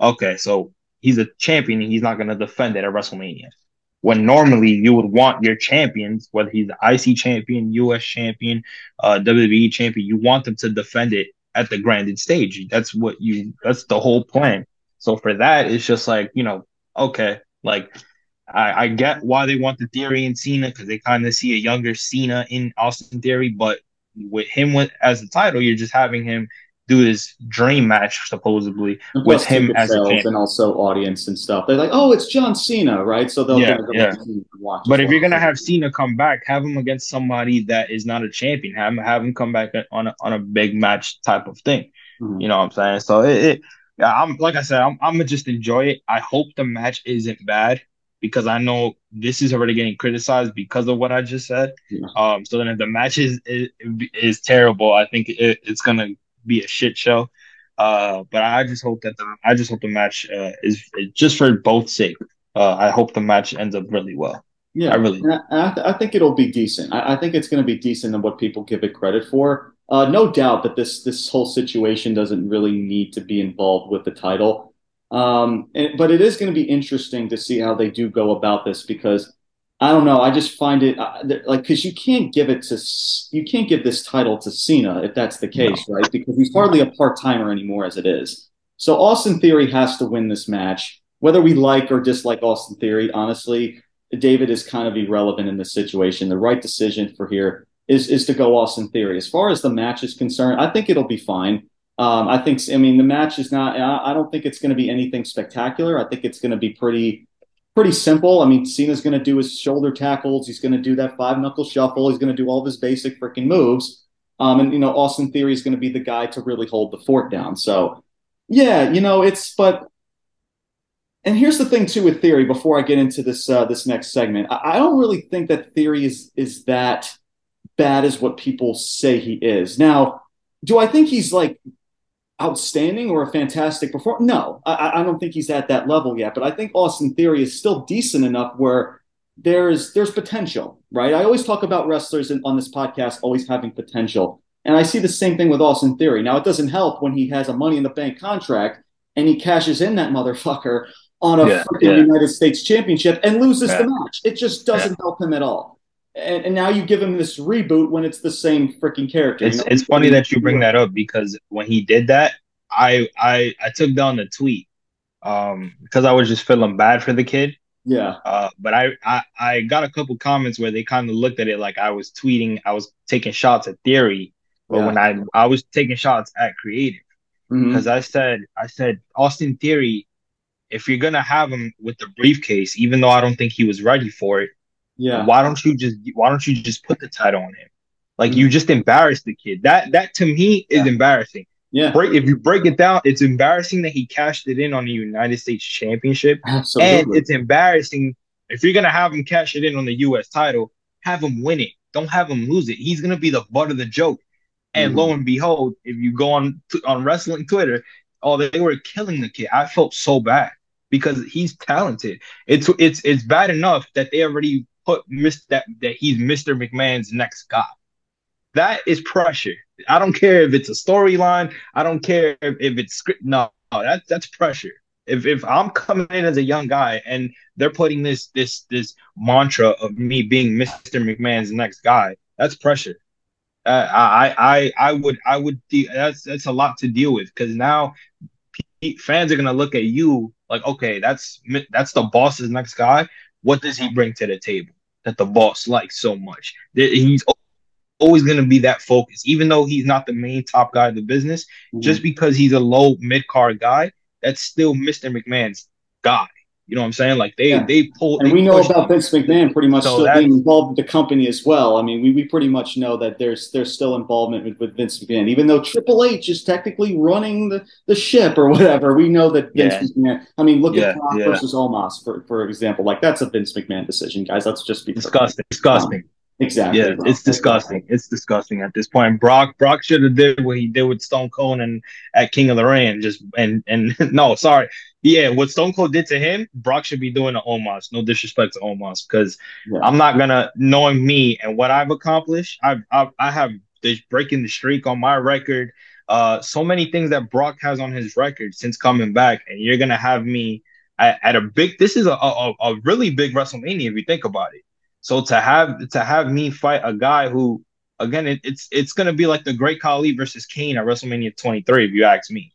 okay, so he's a champion and he's not going to defend it at WrestleMania. When normally you would want your champions, whether he's the IC champion, US champion, uh, WWE champion, you want them to defend it at the granted stage. That's what you, that's the whole plan. So for that, it's just like, you know, okay, like I, I get why they want the Theory and Cena because they kind of see a younger Cena in Austin Theory, but with him with, as the title, you're just having him do his dream match supposedly with him as a champion. and also audience and stuff. They're like, oh, it's John Cena, right? So they'll yeah, yeah. But if you're gonna have Cena come back, have him against somebody that is not a champion. Have him have him come back on a, on a big match type of thing. Mm-hmm. You know what I'm saying? So it, it yeah, I'm like I said, I'm I'm gonna just enjoy it. I hope the match isn't bad because I know this is already getting criticized because of what I just said. Yeah. Um, so then if the match is is, is terrible, I think it, it's gonna be a shit show. Uh, but I just hope that the I just hope the match uh, is just for both sake. Uh, I hope the match ends up really well. Yeah, I really. I, I, th- I, think it'll be decent. I, I think it's going to be decent than what people give it credit for. Uh, no doubt that this this whole situation doesn't really need to be involved with the title. Um, and, but it is going to be interesting to see how they do go about this because I don't know. I just find it uh, like because you can't give it to you can't give this title to Cena if that's the case, right? Because he's hardly a part timer anymore as it is. So Austin Theory has to win this match, whether we like or dislike Austin Theory. Honestly, David is kind of irrelevant in this situation. The right decision for here is is to go Austin Theory. As far as the match is concerned, I think it'll be fine. Um, I think, I mean, the match is not, I don't think it's going to be anything spectacular. I think it's going to be pretty, pretty simple. I mean, Cena's going to do his shoulder tackles. He's going to do that five knuckle shuffle. He's going to do all of his basic freaking moves. Um, and, you know, Austin Theory is going to be the guy to really hold the fort down. So, yeah, you know, it's, but, and here's the thing too with Theory before I get into this, uh, this next segment. I, I don't really think that Theory is, is that bad as what people say he is. Now, do I think he's like outstanding or a fantastic performer. No, I, I, don't think he's at that level yet. But I think Austin Theory is still decent enough where there's there's potential, right? I always talk about wrestlers in, on this podcast always having potential, and I see the same thing with Austin Theory. Now it doesn't help when he has a Money in the Bank contract and he cashes in that motherfucker on a yeah, yeah. United States Championship and loses yeah. the match. It just doesn't help him at all and, and, now you give him this reboot when it's the same freaking character. It's, you know? it's funny that you bring that up because when he did that, I I I took down the tweet um because I was just feeling bad for the kid. Yeah. Uh, but I, I I got a couple comments where they kind of looked at it like I was tweeting, I was taking shots at theory, but yeah. when I I was taking shots at creative because mm-hmm. I said I said Austin Theory, if you're gonna have him with the briefcase, even though I don't think he was ready for it, yeah. Why don't you just why don't you just put the title on him? Like mm-hmm. you just embarrassed the kid. That that to me is yeah. embarrassing. Yeah. Break, if you break it down, it's embarrassing that he cashed it in on the United States Championship. Absolutely. And it's embarrassing if you're gonna have him cash it in on the US title, have him win it. Don't have him lose it. He's gonna be the butt of the joke. And mm-hmm. lo and behold, if you go on on wrestling Twitter, oh, they were killing the kid. I felt so bad because he's talented. It's it's it's bad enough that they already put Mr. that that he's Mr. McMahon's next guy. That is pressure. I don't care if it's a storyline. I don't care if, if it's script. No, that's that's pressure. If if I'm coming in as a young guy and they're putting this this this mantra of me being Mr. McMahon's next guy, that's pressure. Uh, I I I would I would de- that's that's a lot to deal with because now fans are gonna look at you like okay that's that's the boss's next guy. What does he bring to the table? that the boss likes so much. He's always going to be that focus, even though he's not the main top guy of the business. Mm-hmm. Just because he's a low mid card guy, that's still Mr. McMahon's guy. You know what I'm saying? Like they yeah. they pull. And they we know about Vince McMahon pretty much so still being involved with the company as well. I mean, we, we pretty much know that there's there's still involvement with, with Vince McMahon, even though Triple H is technically running the, the ship or whatever. We know that Vince yeah. McMahon. I mean, look yeah, at Brock versus Omos for for example. Like that's a Vince McMahon decision, guys. Let's just be disgusting. Disgusting. Um, Exactly. Yeah, bro. it's disgusting. It's disgusting at this point. Brock Brock should have did what he did with Stone Cold and at King of the Ring. Just and and no, sorry. Yeah, what Stone Cold did to him, Brock should be doing to Omos. No disrespect to Omos, because yeah. I'm not gonna knowing me and what I've accomplished. I've, I've I have the breaking the streak on my record. Uh, so many things that Brock has on his record since coming back, and you're gonna have me at, at a big. This is a, a a really big WrestleMania if you think about it. So to have to have me fight a guy who, again, it, it's it's gonna be like the Great Khali versus Kane at WrestleMania 23, if you ask me.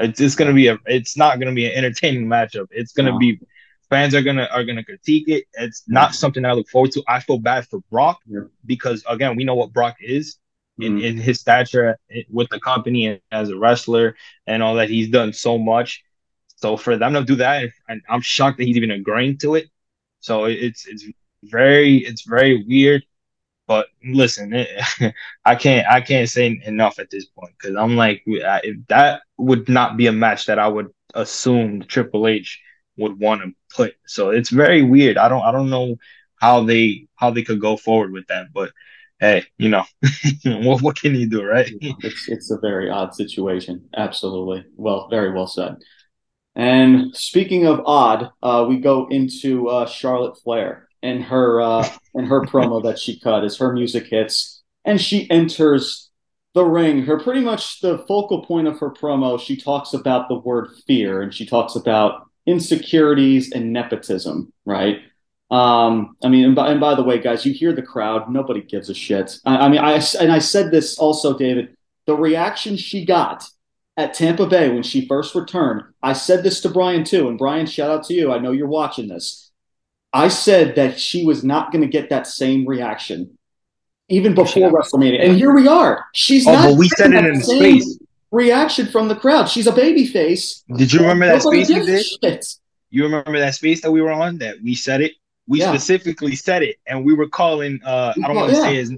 It's just gonna be a. It's not gonna be an entertaining matchup. It's gonna be fans are gonna are gonna critique it. It's not something I look forward to. I feel bad for Brock yeah. because again, we know what Brock is in, mm-hmm. in his stature with the company and as a wrestler and all that. He's done so much. So for them to do that, and I'm shocked that he's even agreeing to it. So it's it's very it's very weird. But listen, it, I can't I can't say enough at this point because I'm like that would not be a match that I would assume Triple H would want to put. So it's very weird. I don't I don't know how they how they could go forward with that, but hey, you know, what what can you do, right? it's it's a very odd situation. Absolutely. Well, very well said. And speaking of odd, uh, we go into uh, Charlotte Flair and her uh, and her promo that she cut as her music hits, and she enters the ring. Her pretty much the focal point of her promo. She talks about the word fear, and she talks about insecurities and nepotism, right? Um, I mean, and by, and by, the way, guys, you hear the crowd. Nobody gives a shit. I, I, mean, I and I said this also, David. The reaction she got at Tampa Bay when she first returned. I said this to Brian too, and Brian, shout out to you. I know you're watching this. I said that she was not going to get that same reaction even before WrestleMania, and here we are. She's oh, not. But we said it in space reaction from the crowd. She's a baby face. Did you remember that space we did? Shit. You remember that space that we were on that we said it? We yeah. specifically said it, and we were calling. Uh, I don't want to yeah. say his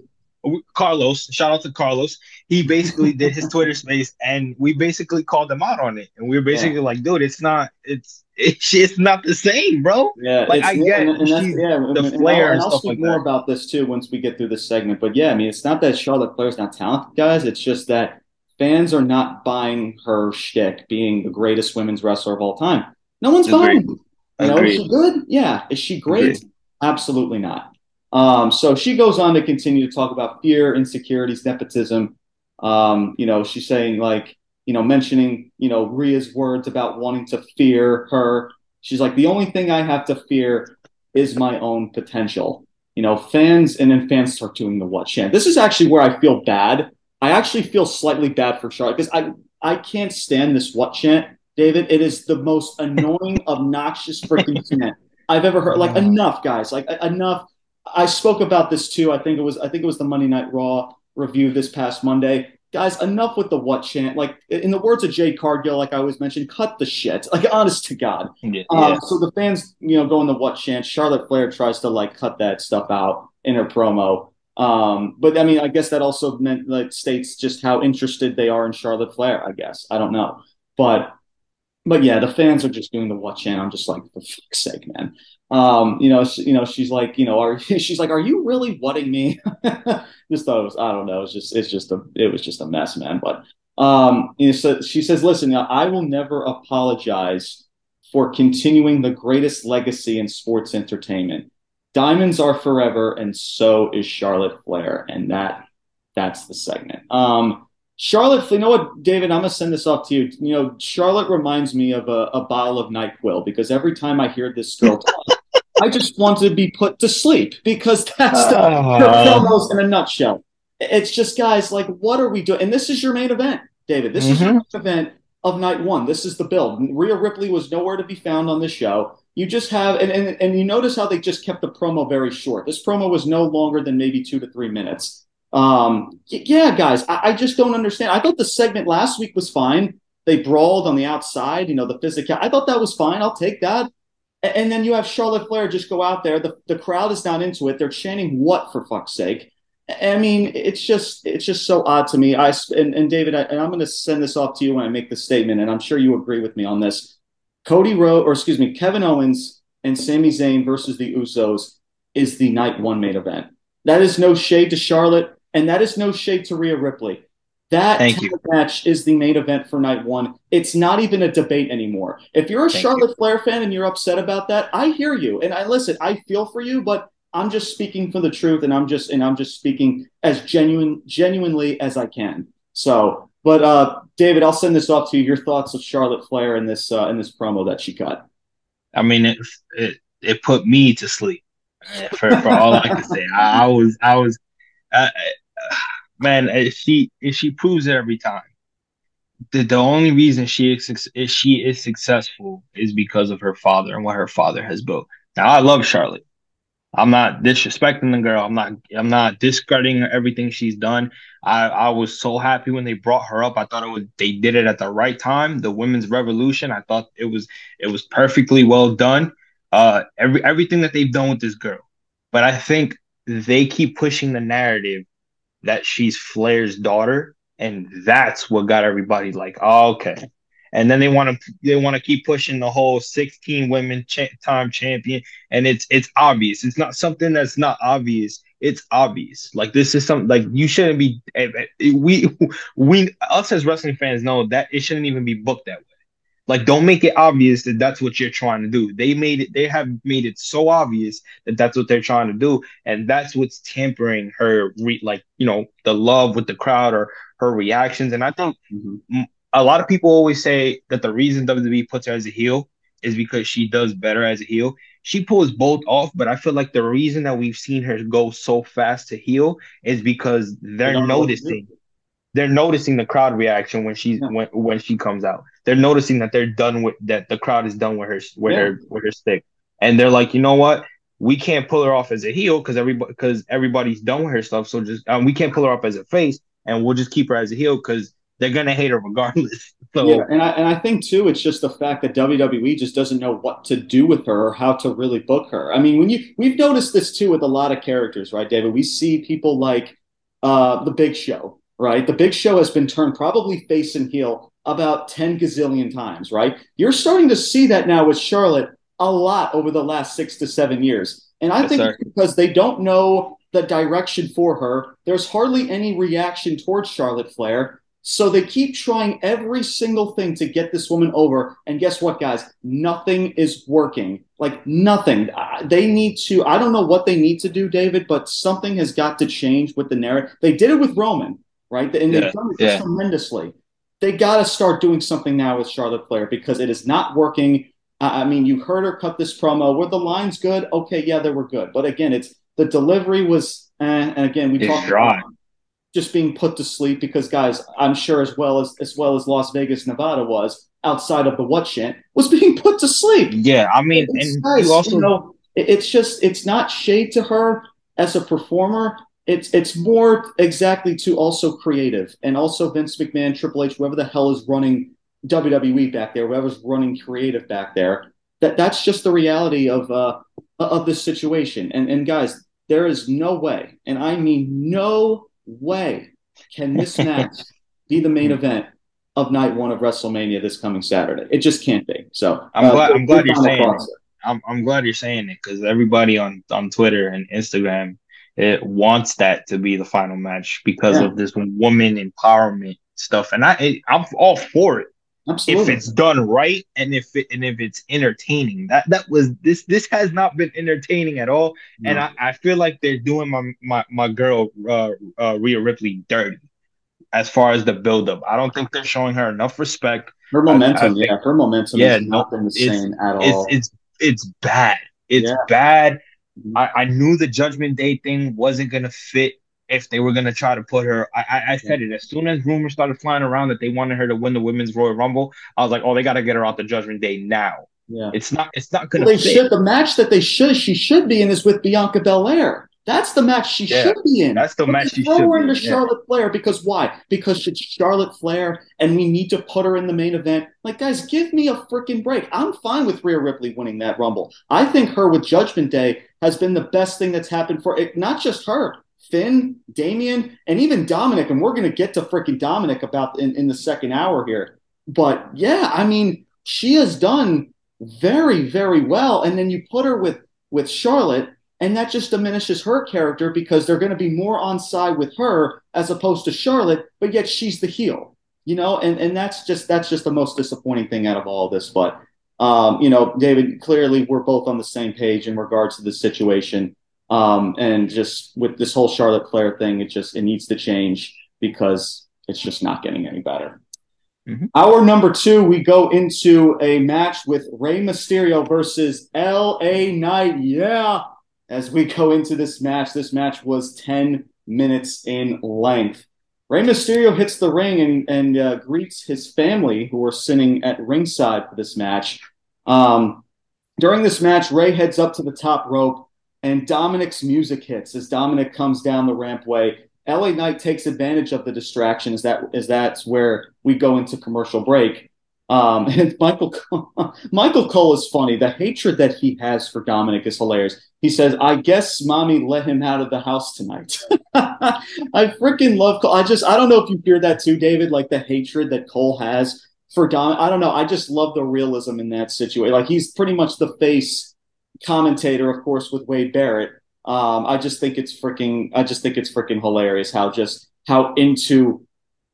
Carlos. Shout out to Carlos. He basically did his Twitter space, and we basically called him out on it. And we were basically yeah. like, "Dude, it's not. It's it's it's not the same, bro." Yeah, like I get and, and yeah, the and, flair and, I'll, I'll speak like more that. about this too once we get through this segment. But yeah, I mean, it's not that Charlotte Flair's not talented, guys. It's just that fans are not buying her shtick being the greatest women's wrestler of all time. No one's Agreed. buying. You know, is she good? Yeah. Is she great? Agreed. Absolutely not. Um, so she goes on to continue to talk about fear, insecurities, nepotism. Um, you know, she's saying like, you know, mentioning, you know, Rhea's words about wanting to fear her. She's like, the only thing I have to fear is my own potential. You know, fans and then fans start doing the what chant. This is actually where I feel bad I actually feel slightly bad for Charlotte because I I can't stand this what chant, David. It is the most annoying, obnoxious freaking chant I've ever heard. Like enough, guys. Like enough. I spoke about this too. I think it was I think it was the Monday Night Raw review this past Monday. Guys, enough with the what chant. Like in the words of Jay Cargill, like I always mentioned, cut the shit. Like honest to God. Yeah, um, So the fans, you know, go in the what chant. Charlotte Flair tries to like cut that stuff out in her promo. Um, but I mean, I guess that also meant like states just how interested they are in Charlotte Flair. I guess I don't know, but but yeah, the fans are just doing the what chant. I'm just like, for fuck's sake, man. Um, you know, she, you know, she's like, you know, are she's like, are you really whatting me? just thought it was, I don't know, it's just, it's just a, it was just a mess, man. But um, you know, so she says, listen, I will never apologize for continuing the greatest legacy in sports entertainment. Diamonds are forever, and so is Charlotte Flair, and that that's the segment. Um, Charlotte, you know what, David? I'm gonna send this off to you. You know, Charlotte reminds me of a, a bottle of Nyquil because every time I hear this girl talk, I just wanted to be put to sleep because that's the, uh, promos in a nutshell. It's just guys like, what are we doing? And this is your main event, David. This mm-hmm. is your mm-hmm. event of night one. This is the build. Rhea Ripley was nowhere to be found on this show you just have and, and and you notice how they just kept the promo very short. This promo was no longer than maybe two to three minutes. Um, yeah, guys, I, I just don't understand. I thought the segment last week was fine. They brawled on the outside, you know, the physical. I thought that was fine. I'll take that. And, then you have Charlotte Flair just go out there. The the crowd is not into it. They're chanting what for fuck's sake. I mean, it's just it's just so odd to me. I and, and David, I, and I'm going to send this off to you when I make the statement, and I'm sure you agree with me on this. Cody Rhodes, or excuse me, Kevin Owens and Sami Zayn versus the Usos is the night one main event. That is no shade to Charlotte, and that is no shade to Rhea Ripley. That match is the main event for night one. It's not even a debate anymore. If you're a Thank Charlotte you. Flair fan and you're upset about that, I hear you. And I listen, I feel for you, but I'm just speaking for the truth, and I'm just and I'm just speaking as genuine genuinely as I can. So, but uh, David, I'll send this off to you. Your thoughts of Charlotte Flair in this uh, in this promo that she cut. I mean, it it, it put me to sleep. For, for all I can say, I, I was I was, uh, man. She she proves it every time. The, the only reason she is she is successful is because of her father and what her father has built. Now I love Charlotte. I'm not disrespecting the girl. I'm not I'm not discrediting everything she's done. I, I was so happy when they brought her up. I thought it was they did it at the right time. The women's revolution. I thought it was it was perfectly well done. Uh every everything that they've done with this girl. But I think they keep pushing the narrative that she's Flair's daughter, and that's what got everybody like, oh, okay. And then they want to they want to keep pushing the whole 16 women cha- time champion and it's it's obvious. It's not something that's not obvious. It's obvious. Like this is something like you shouldn't be eh, eh, we we us as wrestling fans know that it shouldn't even be booked that way like don't make it obvious that that's what you're trying to do they made it they have made it so obvious that that's what they're trying to do and that's what's tempering her re- like you know the love with the crowd or her reactions and i think mm-hmm a lot of people always say that the reason WWE puts her as a heel is because she does better as a heel. She pulls both off, but I feel like the reason that we've seen her go so fast to heel is because they're noticing they're noticing the crowd reaction when she's yeah. when when she comes out. They're noticing that they're done with that the crowd is done with her with yeah. her with her stick. And they're like, you know what? We can't pull her off as a heel because everybody because everybody's done with her stuff. So just um, we can't pull her off as a face, and we'll just keep her as a heel because they're gonna hate her regardless. So yeah, and I and I think too, it's just the fact that WWE just doesn't know what to do with her or how to really book her. I mean, when you we've noticed this too with a lot of characters, right, David? We see people like uh, the Big Show, right? The Big Show has been turned probably face and heel about ten gazillion times, right? You're starting to see that now with Charlotte a lot over the last six to seven years, and I yes, think because they don't know the direction for her. There's hardly any reaction towards Charlotte Flair. So they keep trying every single thing to get this woman over. And guess what, guys? Nothing is working. Like nothing. They need to, I don't know what they need to do, David, but something has got to change with the narrative. They did it with Roman, right? And they've done it yeah. tremendously. They got to start doing something now with Charlotte Flair because it is not working. I mean, you heard her cut this promo. Were the lines good? Okay, yeah, they were good. But again, it's the delivery was, eh, and again, we talked dry. about just being put to sleep because guys, I'm sure as well as as well as Las Vegas, Nevada was outside of the what chant was being put to sleep. Yeah, I mean, and guys, you also you know, it's just it's not shade to her as a performer. It's it's more exactly to also creative and also Vince McMahon, Triple H, whoever the hell is running WWE back there, whoever's running creative back there. That that's just the reality of uh of this situation. And and guys, there is no way, and I mean no way can this match be the main event of night one of WrestleMania this coming Saturday. It just can't be. So I'm uh, glad, I'm glad you're saying it. I'm, I'm glad you're saying it because everybody on, on Twitter and Instagram it wants that to be the final match because yeah. of this woman empowerment stuff, and I it, I'm all for it. Absolutely. If it's done right and if it, and if it's entertaining, that that was this this has not been entertaining at all, no. and I, I feel like they're doing my my my girl uh, uh, Rhea Ripley dirty as far as the build up. I don't think they're showing her enough respect. Her momentum, think, yeah, her momentum yeah, has not been the same at all. It's it's, it's bad. It's yeah. bad. Mm-hmm. I, I knew the Judgment Day thing wasn't gonna fit if they were gonna try to put her. I, I, I said it as soon as rumors started flying around that they wanted her to win the women's Royal Rumble. I was like, oh, they got to get her out the Judgment Day now. Yeah, it's not. It's not gonna. Well, they fit. should. The match that they should she should be in is with Bianca Belair. That's the match she yeah, should be in. That's the but match she should her be in. into Charlotte yeah. Flair because why? Because it's Charlotte Flair and we need to put her in the main event. Like, guys, give me a freaking break. I'm fine with Rhea Ripley winning that Rumble. I think her with Judgment Day has been the best thing that's happened for it. Not just her, Finn, Damian, and even Dominik. And we're going to get to freaking Dominik about in, in the second hour here. But yeah, I mean, she has done very, very well. And then you put her with with Charlotte, and that just diminishes her character because they're going to be more on side with her as opposed to Charlotte, but yet she's the heel, you know, and, and that's just that's just the most disappointing thing out of all of this. But um, you know, David, clearly we're both on the same page in regards to the situation. Um, and just with this whole Charlotte Flair thing, it just it needs to change because it's just not getting any better. Mm-hmm. Our number two, we go into a match with Rey Mysterio versus LA Knight. Yeah. As we go into this match, this match was 10 minutes in length. Rey Mysterio hits the ring and, and uh, greets his family who are sitting at ringside for this match. Um, during this match, Rey heads up to the top rope and Dominik's music hits as Dominik comes down the rampway LA Knight takes advantage of the distraction. Is that is that's where we go into commercial break. Um, and Michael Michael Cole is funny. The hatred that he has for Dominik is hilarious. He says, "I guess mommy let him out of the house tonight." I freaking love Cole. I just I don't know if you hear that too, David. Like the hatred that Cole has for Dom. I don't know. I just love the realism in that situation. Like he's pretty much the face commentator, of course, with Wade Barrett. Um, I just think it's freaking. I just think it's freaking hilarious how just how into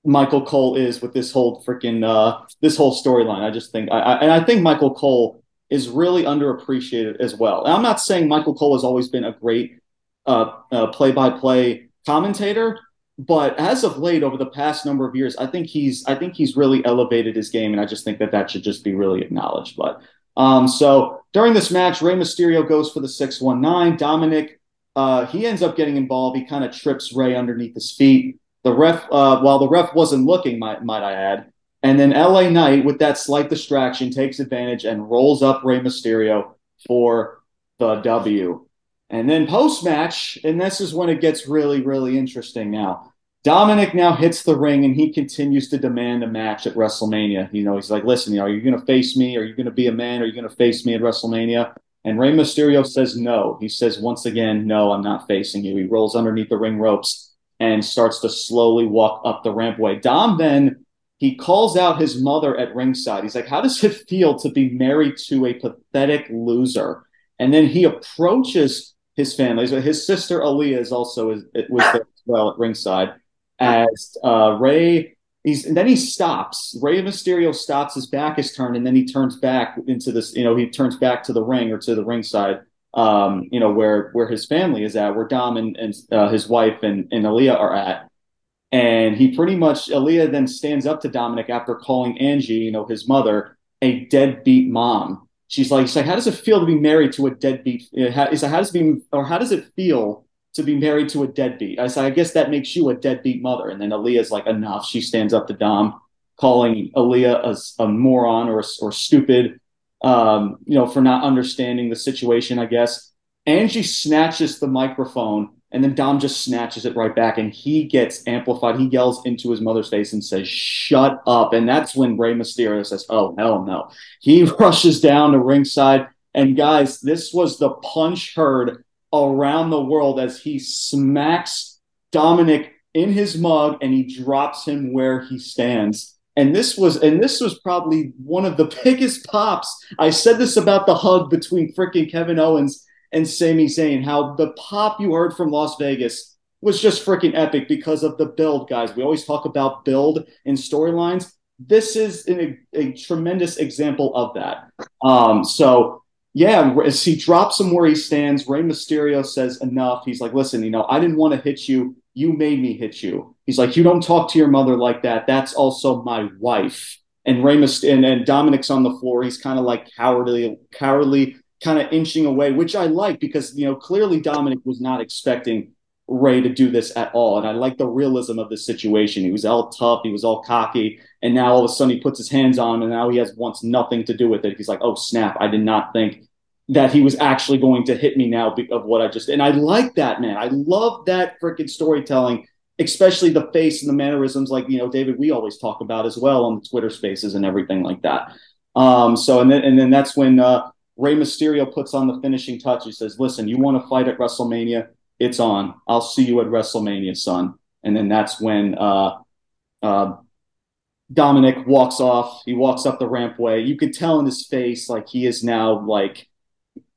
Michael Cole is with this whole freaking uh, this whole storyline. I just think, I, I, and I think Michael Cole is really underappreciated as well. And I'm not saying Michael Cole has always been a great uh, uh, play-by-play commentator, but as of late, over the past number of years, I think he's I think he's really elevated his game, and I just think that that should just be really acknowledged. But um, so during this match, Rey Mysterio goes for the six one nine. Dominik uh, he ends up getting involved. He kind of trips Rey underneath his feet. The ref, uh, while the ref wasn't looking, might, might I add. And then LA Knight, with that slight distraction, takes advantage and rolls up Rey Mysterio for the W. And then post match, and this is when it gets really, really interesting now. Dominik now hits the ring and he continues to demand a match at WrestleMania. You know, he's like, listen, are you going to face me? Are you going to be a man? Are you going to face me at WrestleMania? And Rey Mysterio says no. He says once again, no, I'm not facing you. He rolls underneath the ring ropes and starts to slowly walk up the rampway. Dom then he calls out his mother at ringside. He's like, How does it feel to be married to a pathetic loser? And then he approaches his family. His sister Aaliyah is also was there as well at ringside as uh, Rey He's and then he stops. Rey Mysterio stops. His back is turned, and then he turns back into this. You know, he turns back to the ring or to the ringside. Um, you know where where his family is at, where Dom and, and uh, his wife and, and Aaliyah are at. And he pretty much Aaliyah then stands up to Dominik after calling Angie, you know, his mother, a deadbeat mom. She's like, she's like, how does it feel to be married to a deadbeat? Is how does it be, or how does it feel to be married to a deadbeat. I said, I guess that makes you a deadbeat mother. And then Aaliyah's like, enough. She stands up to Dom, calling Aaliyah a, a moron or, or stupid, um, you know, for not understanding the situation, I guess. Angie snatches the microphone and then Dom just snatches it right back and he gets amplified. He yells into his mother's face and says, Shut up. And that's when Rey Mysterio says, Oh, hell no. He rushes down to ringside. And guys, this was the punch heard around the world as he smacks Dominik in his mug and he drops him where he stands. And this was and this was probably one of the biggest pops. I said this about the hug between freaking Kevin Owens and Sami Zayn, how the pop you heard from Las Vegas was just freaking epic because of the build, guys. We always talk about build in storylines. This is an, a, a tremendous example of that. Um, so yeah, as he drops him where he stands, Rey Mysterio says enough. He's like, listen, you know, I didn't want to hit you. You made me hit you. He's like, you don't talk to your mother like that. That's also my wife. And Rey Mysterio, and, and Dominik's on the floor. He's kind of like cowardly, cowardly, kind of inching away, which I like because you know clearly Dominik was not expecting Rey to do this at all. And I like the realism of the situation. He was all tough, he was all cocky, and now all of a sudden he puts his hands on him, and now he has wants nothing to do with it. He's like, "Oh snap! I did not think that he was actually going to hit me now of what I just." And I like that, man. I love that freaking storytelling, especially the face and the mannerisms, like you know, David, we always talk about as well on the Twitter Spaces and everything like that. Um, so and then and then that's when uh, Rey Mysterio puts on the finishing touch. He says, "Listen, you want to fight at WrestleMania." it's on. I'll see you at WrestleMania, son. And then that's when uh, uh, Dominik walks off. He walks up the rampway. You could tell in his face like he is now like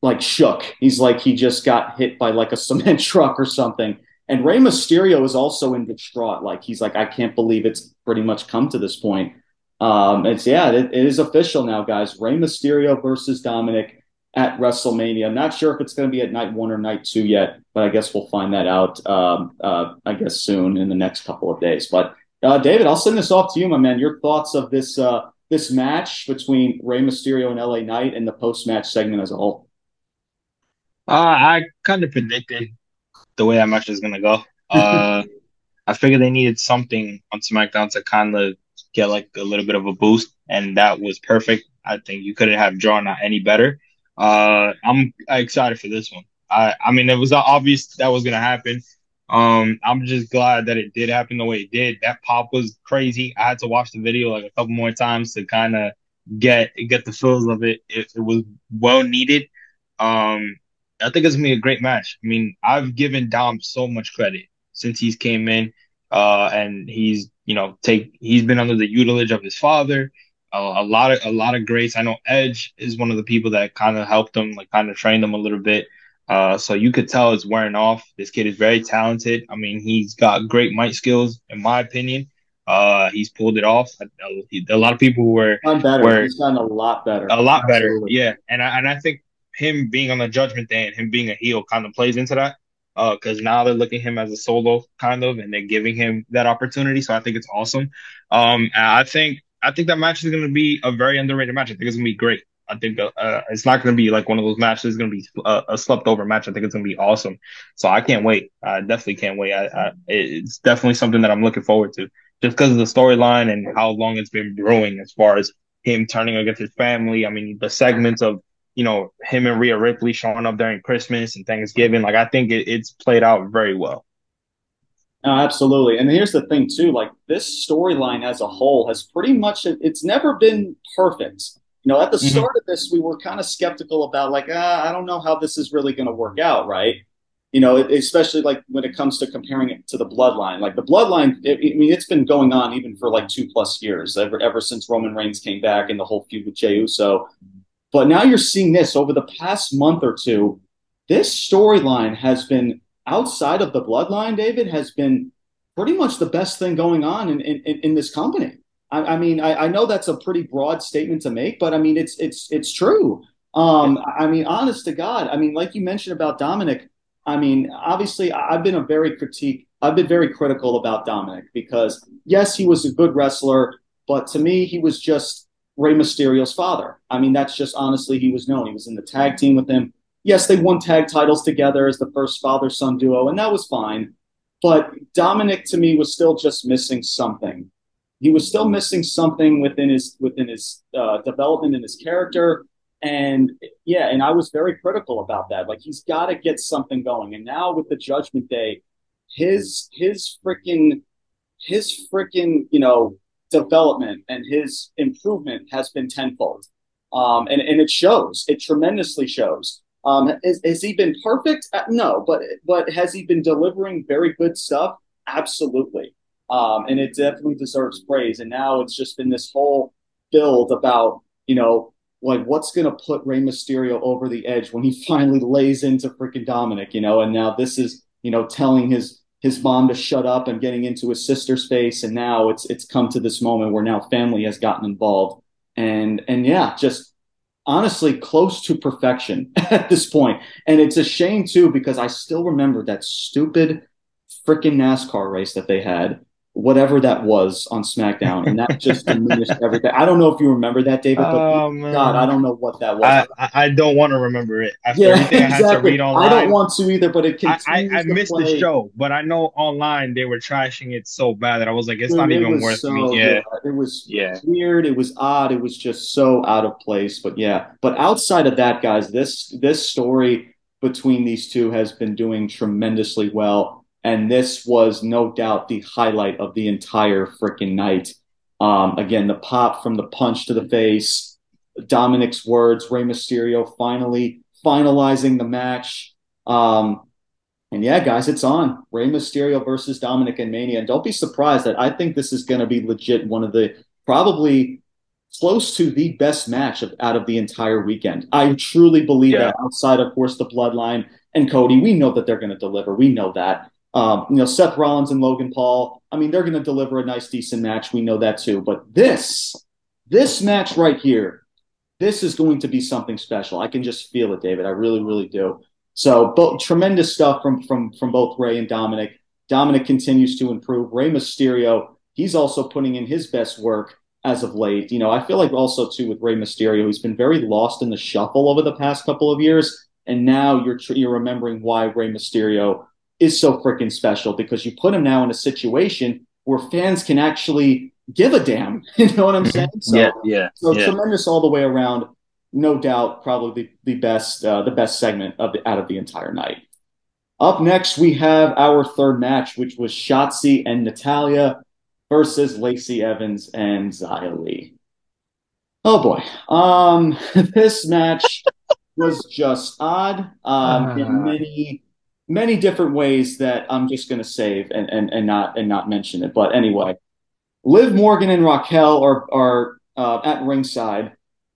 like shook. He's like he just got hit by like a cement truck or something. And Rey Mysterio is also in distraught. Like he's like, I can't believe it's pretty much come to this point. Um, it's yeah, it, it is official now, guys. Rey Mysterio versus Dominik at WrestleMania. I'm not sure if it's going to be at night one or night two yet, but I guess we'll find that out. Um, uh, I guess soon in the next couple of days. But uh, David, I'll send this off to you, my man. Your thoughts of this uh, this match between Rey Mysterio and LA Knight and the post match segment as a whole? Uh, I kind of predicted the way that match was going to go. Uh, I figured they needed something on SmackDown to kind of get like a little bit of a boost, and that was perfect. I think you couldn't have drawn out any better. Uh, I'm excited for this one. I, I mean, it was obvious that was gonna happen. Um, I'm just glad that it did happen the way it did. That pop was crazy. I had to watch the video like a couple more times to kind of get get the feels of it. it. It was well needed. Um, I think it's gonna be a great match. I mean, I've given Dom so much credit since he's came in, uh, and he's you know take he's been under the tutelage of his father. A lot of a lot of grace. I know Edge is one of the people that kind of helped him, like kind of trained him a little bit. Uh, so you could tell it's wearing off. This kid is very talented. I mean, he's got great mic skills, in my opinion. Uh, he's pulled it off. A, lot of people were better. Were, he's done a lot better. A lot Absolutely. better, yeah. And I and I think him being on the Judgment Day and him being a heel kind of plays into that. Because uh, now they're looking at him as a solo kind of, and they're giving him that opportunity. So I think it's awesome. Um, I think I think that match is going to be a very underrated match. I think it's going to be great. I think uh, uh it's not going to be like one of those matches. It's going to be a, uh, a, slept over match. I think it's going to be awesome. So I can't wait. I definitely can't wait. I, I, it's definitely something that I'm looking forward to just because of the storyline and how long it's been brewing as far as him turning against his family. I mean, the segments of, you know, him and Rhea Ripley showing up during Christmas and Thanksgiving. Like, I think it, it's played out very well. Absolutely. And here's the thing too, like this storyline as a whole has pretty much it's never been perfect. You know, at the mm-hmm. start of this, we were kind of skeptical about like, ah, I don't know how this is really going to work out, right? You know, especially like when it comes to comparing it to the bloodline. Like the bloodline, it, I mean, it's been going on even for like two plus years, ever ever since Roman Reigns came back and the whole feud with Jey Uso. But now you're seeing this over the past month or two. This storyline has been outside of the bloodline, David, has been pretty much the best thing going on in, in, in this company. I, I mean, I, I, know that's a pretty broad statement to make, but I mean, it's it's it's true. Um, I mean, honest to God, I mean, like you mentioned about Dominik, I mean, obviously, I've been a very critique. I've been very critical about Dominik because yes, he was a good wrestler, but to me, he was just Rey Mysterio's father. I mean, that's just honestly, he was known. He was in the tag team with him yes, they won tag titles together as the first father son duo, and that was fine. But Dominik to me was still just missing something. He was still missing something within his within his uh, development in his character, and yeah, and I was very critical about that. Like he's got to get something going. And now with the Judgment Day, his his freaking his freaking you know development and his improvement has been tenfold. Um, and, and it shows. It tremendously shows. Um, has, has he been perfect? Uh, no, but but has he been delivering very good stuff? Absolutely. Um, and it definitely deserves praise. And now it's just been this whole build about you know like what's going to put Rey Mysterio over the edge when he finally lays into freaking Dominik, you know. And now this is you know telling his his mom to shut up and getting into his sister's face, and now it's it's come to this moment where now family has gotten involved, and and yeah, just honestly close to perfection at this point. And it's a shame too because I still remember that stupid freaking NASCAR race that they had whatever that was on SmackDown, and that just diminished everything. I don't know if you remember that, David, but oh, God, I don't know what that was. I, I don't want to remember it. After yeah, exactly. I, I, don't want to either, but it continues I, I, missed play. the show, but I know online they were trashing it so bad that I was like, it's Dude, not it even worth so, me. Yeah. yeah, it was yeah. weird. It was odd. It was just so out of place. But yeah, but outside of that, guys, this this story between these two has been doing tremendously well and this was no doubt the highlight of the entire freaking night. Um, again, the pop from the punch to the face, Dominik's words, Rey Mysterio finally finalizing the match. Um, and yeah, guys, it's on. Rey Mysterio versus Dominik and Mania. And don't be surprised that I think this is going to be legit one of the probably close to the best match of, out of the entire weekend. I truly believe yeah. that outside, of course, the bloodline and Cody, we know that they're going to deliver. We know that. Um, you know, Seth Rollins and Logan Paul. I mean, they're going to deliver a nice, decent match. We know that too. But this, this match right here, this is going to be something special. I can just feel it, David. I really, really do. So, both tremendous stuff from from from both Rey and Dominik. Dominik continues to improve. Rey Mysterio, he's also putting in his best work as of late. You know, I feel like also too with Rey Mysterio, he's been very lost in the shuffle over the past couple of years, and now you're you're remembering why Rey Mysterio is so freaking special because you put him now in a situation where fans can actually give a damn. You know what I'm saying? So, yeah, yeah. So yeah. tremendous all the way around. No doubt, probably the, the best uh, the best segment of the, out of the entire night. Up next, we have our third match, which was Shotzi and Natalya versus Lacey Evans and Xia Li. Oh boy, um, this match was just odd um, in uh. many many different ways that I'm just going to save and, and and not and not mention it. But anyway, Liv Morgan and Raquel are are uh, at ringside.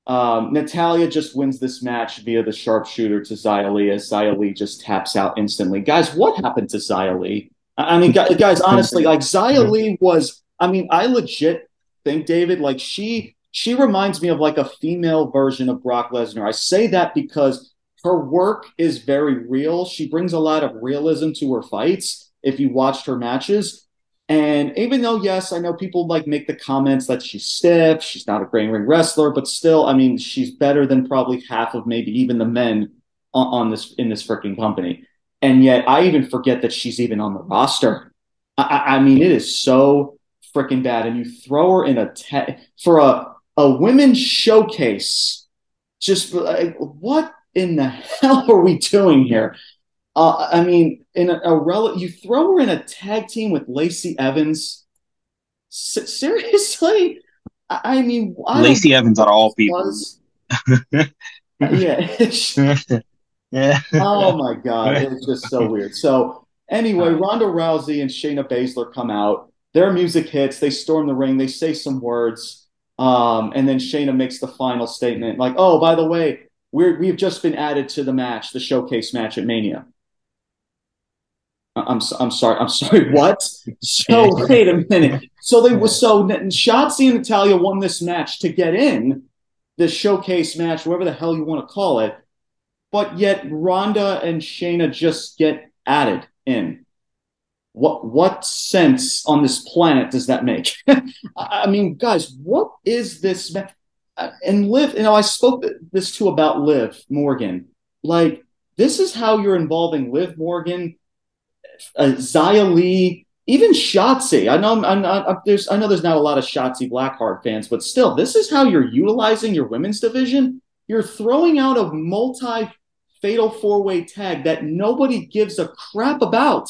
Um, Natalya just wins this match via the sharpshooter to Xia Li as Xia Li just taps out instantly. Guys, what happened to Xia Li? I mean, guys, honestly, like Xia Li was. I mean, I legit think David, like she she reminds me of like a female version of Brock Lesnar. I say that because her work is very real. She brings a lot of realism to her fights. If you watched her matches, and even though, yes, I know people like make the comments that she's stiff, she's not a great ring wrestler, but still, I mean, she's better than probably half of maybe even the men on, on this in this freaking company. And yet, I even forget that she's even on the roster. I, I mean, it is so freaking bad. And you throw her in a te- for a a women's showcase. Just like, what in the hell are we doing here? Uh, I mean, in a, a rel- you throw her in a tag team with Lacey Evans. S- seriously, I, I mean, I Lacey Evans of all people. yeah. yeah. oh my god, it's just so weird. So anyway, Ronda Rousey and Shayna Baszler come out. Their music hits. They storm the ring. They say some words, um, and then Shayna makes the final statement, like, "Oh, by the way, we're we've just been added to the match, the showcase match at Mania." I'm I'm sorry. I'm sorry. What? So wait a minute. So they was so Shotzi and Natalya won this match to get in the showcase match, whatever the hell you want to call it. But yet Ronda and Shayna just get added in. What what sense on this planet does that make? I mean, guys, what is this? And Liv, you know, I spoke this too about Liv Morgan. Like, this is how you're involving Liv Morgan uh, Xia Li, even Shotzi. I know I'm not, I'm, there's I know there's not a lot of Shotzi Blackheart fans, but still, this is how you're utilizing your women's division. You're throwing out a multi fatal four way tag that nobody gives a crap about.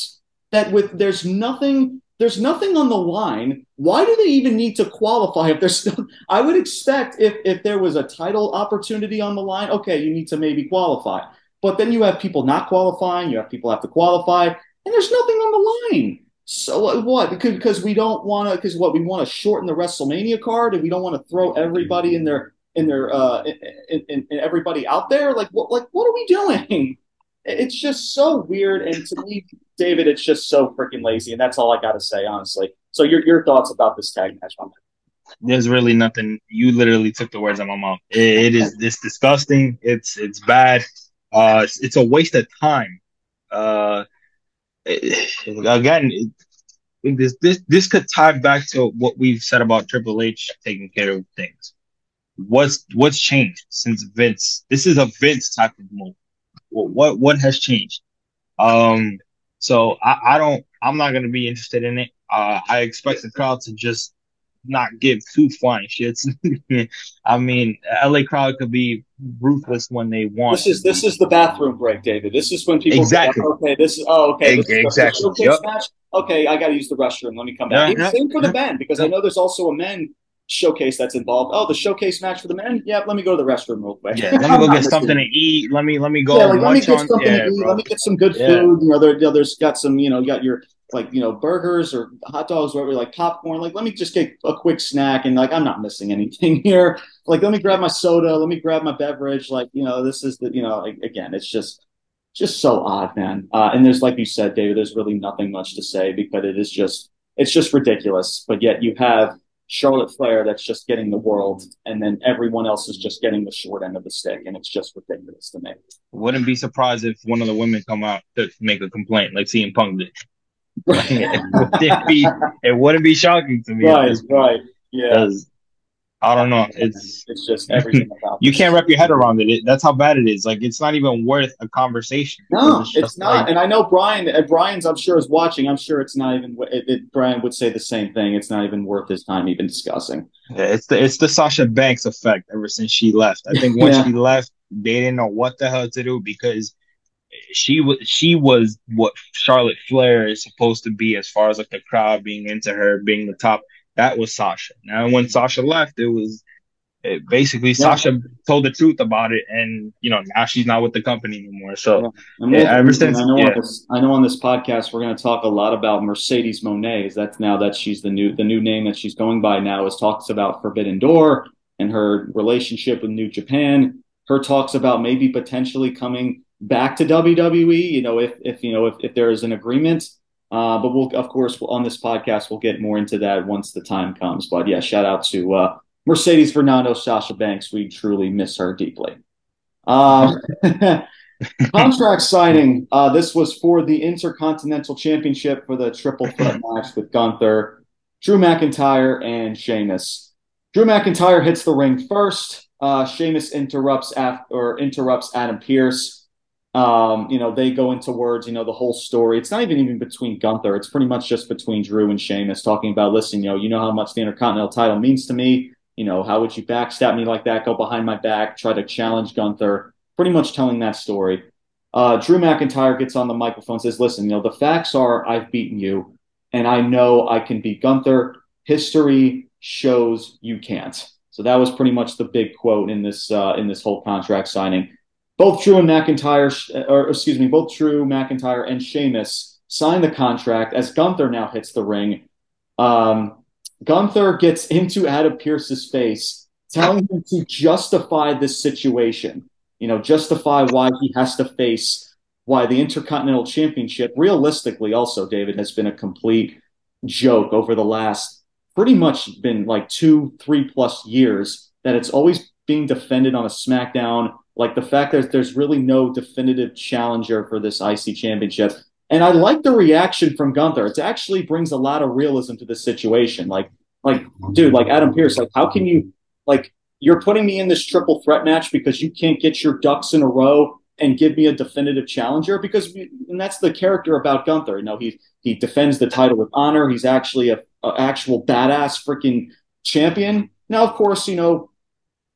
That with there's nothing there's nothing on the line. Why do they even need to qualify if there's no, I would expect if if there was a title opportunity on the line, okay, you need to maybe qualify. But then you have people not qualifying, you have people have to qualify and there's nothing on the line. So what? Because because we don't want to. Because what we want to shorten the WrestleMania card, and we don't want to throw everybody in their in their uh in, in, in everybody out there. Like what? Like what are we doing? It's just so weird. And to me, David, it's just so freaking lazy. And that's all I got to say, honestly. So your your thoughts about this tag match, my? There's really nothing. You literally took the words out of my mouth. it, it is disgusting. It's it's bad. Uh, it's, it's a waste of time. Uh, again, this this this could tie back to what we've said about Triple H taking care of things. What's what's changed since Vince? This is a Vince type of move. What what, what has changed? Um, so I, I don't. I'm not gonna be interested in it. Uh, I expect the crowd to just not give two flying shits. I mean, LA crowd could be ruthless when they want. This is this is the bathroom break, David. This is when people exactly. Go, okay, this is oh okay, this exactly. Is yep. Okay, I got to use the restroom. Let me come back. Yeah, Same for the men because I know there's also a men showcase that's involved. Oh, the showcase match for the men. Yeah, let me go to the restroom real quick. Yeah, let me go get something to eat. Let me let me go. Yeah, like, let me get on, something yeah, to eat. Bro. Let me get some good food. You know, there, you know, there's got some. You know, you got your like you know burgers or hot dogs, whatever, like popcorn. Like, let me just get a quick snack, and like I'm not missing anything here. Like, let me grab my soda, let me grab my beverage. Like, you know, this is the you know, like, again, it's just just so odd, man. Uh, and there's like you said, David, there's really nothing much to say because it is just it's just ridiculous. But yet you have Charlotte Flair that's just getting the world, and then everyone else is just getting the short end of the stick, and it's just ridiculous to me. Wouldn't be surprised if one of the women come out to make a complaint, like CM Punk did. it, wouldn't be, it wouldn't be shocking to me. Right, right, yeah. I don't know. It's it's just everything about. you can't wrap your head around it. That's how bad it is. Like it's not even worth a conversation. No, it's, it's not. Like, and I know Brian. And Brian's, I'm sure, is watching. I'm sure it's not even. It, it, Brian would say the same thing. It's not even worth his time even discussing. Yeah, it's the it's the Sasha Banks effect. Ever since she left, I think once yeah. she left, they didn't know what the hell to do because she was she was what Charlotte Flair is supposed to be as far as like the crowd being into her, being the top that was Sasha. Now, when Sasha left, it was it basically yeah. Sasha told the truth about it, and you know now she's not with the company anymore. So yeah. yeah ever since, I know, yeah. this, I know on this podcast we're going to talk a lot about Mercedes Moné. Is That's now that she's the new the new name that she's going by now is talks about Forbidden Door and her relationship with New Japan. Her talks about maybe potentially coming back to WWE. You know, if if you know if, if there is an agreement. Uh, but we'll, of course, on this podcast, we'll get more into that once the time comes. But yeah, shout out to uh, Mercedes Varnado, Sasha Banks. We truly miss her deeply. Um, contract signing. Uh, this was for the Intercontinental Championship for the triple threat match with Gunther, Drew McIntyre, and Sheamus. Drew McIntyre hits the ring first. Uh, Sheamus interrupts or interrupts Adam Pearce. Um, you know, they go into words, you know, the whole story. It's not even even between Gunther. It's pretty much just between Drew and Sheamus talking about, listen, you know, you know how much the Intercontinental title means to me. You know, how would you backstab me like that? Go behind my back, try to challenge Gunther. Pretty much telling that story. Uh, Drew McIntyre gets on the microphone, says, listen, you know, the facts are I've beaten you, and I know I can beat Gunther. History shows you can't. So that was pretty much the big quote in this uh, in this whole contract signing both Drew and McIntyre, or excuse me, both Drew, McIntyre, and Sheamus sign the contract as Gunther now hits the ring. Um, Gunther gets into Adam Pearce's face, telling him to justify this situation. You know, justify why he has to face why the Intercontinental Championship, realistically, also, David, has been a complete joke over the last pretty much been like two, three plus years that it's always being defended on a SmackDown like the fact that there's really no definitive challenger for this IC championship. And I like the reaction from Gunther. It actually brings a lot of realism to the situation. Like, like, dude, like Adam Pearce, like, how can you, like, you're putting me in this triple threat match because you can't get your ducks in a row and give me a definitive challenger? Because, we, and that's the character about Gunther. You know, he he defends the title with honor. He's actually a, a actual badass freaking champion. Now, of course, you know,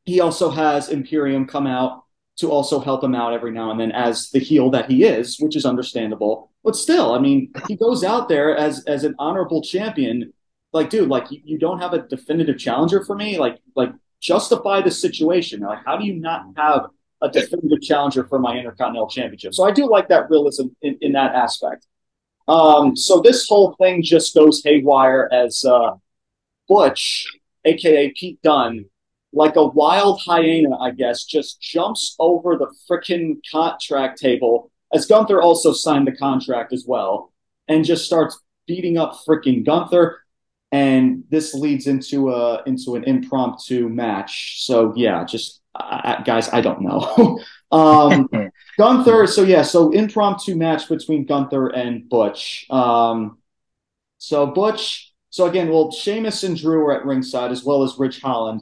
he also has Imperium come out to also help him out every now and then as the heel that he is, which is understandable. But still, I mean, he goes out there as as an honorable champion. Like, dude, like you, you don't have a definitive challenger for me. Like, like justify the situation. Like, how do you not have a definitive challenger for my Intercontinental Championship? So I do like that realism in, in that aspect. Um, so this whole thing just goes haywire as uh, Butch, aka Pete Dunne, like a wild hyena, I guess, just jumps over the freaking contract table as Gunther also signed the contract as well and just starts beating up freaking Gunther. And this leads into a into an impromptu match. So yeah, just I, guys, I don't know. um, Gunther. So yeah, so impromptu match between Gunther and Butch. Um, so Butch. So again, well, Sheamus and Drew are at ringside as well as Ridge Holland.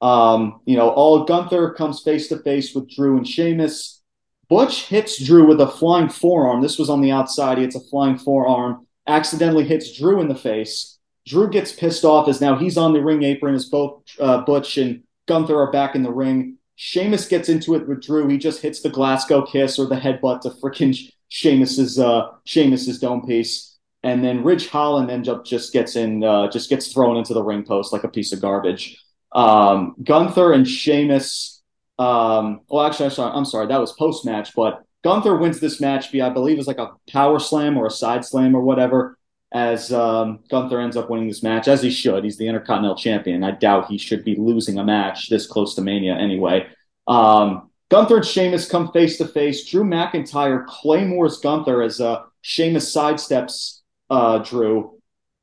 Um, you know, all Gunther comes face to face with Drew and Sheamus. Butch hits Drew with a flying forearm. This was on the outside. He hits a flying forearm, accidentally hits Drew in the face. Drew gets pissed off as now he's on the ring apron as both uh, Butch and Gunther are back in the ring. Sheamus gets into it with Drew. He just hits the Glasgow kiss or the headbutt to freaking Sheamus's uh, Sheamus's dome piece, and then Ridge Holland ends up just gets in, uh, just gets thrown into the ring post like a piece of garbage. Um, Gunther and Sheamus. Um, well, actually, I'm sorry, I'm sorry. That was post match, but Gunther wins this match via, I believe, it's like a power slam or a side slam or whatever. As um, Gunther ends up winning this match, as he should. He's the Intercontinental Champion. I doubt he should be losing a match this close to Mania anyway. Um, Gunther and Sheamus come face to face. Drew McIntyre claymores Gunther as uh, Sheamus sidesteps uh, Drew.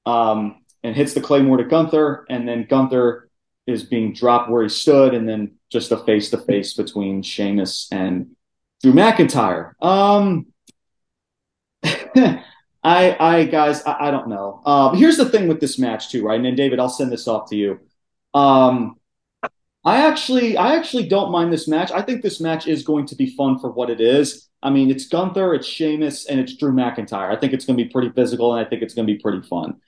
Um, and hits the Claymore to Gunther, and then Gunther is being dropped where he stood, and then just a face to face between Sheamus and Drew McIntyre. Um, I, I guys, I, I don't know. Uh, here's the thing with this match too, right? And then David, I'll send this off to you. Um, I actually, I actually don't mind this match. I think this match is going to be fun for what it is. I mean, it's Gunther, it's Sheamus, and it's Drew McIntyre. I think it's going to be pretty physical, and I think it's going to be pretty fun.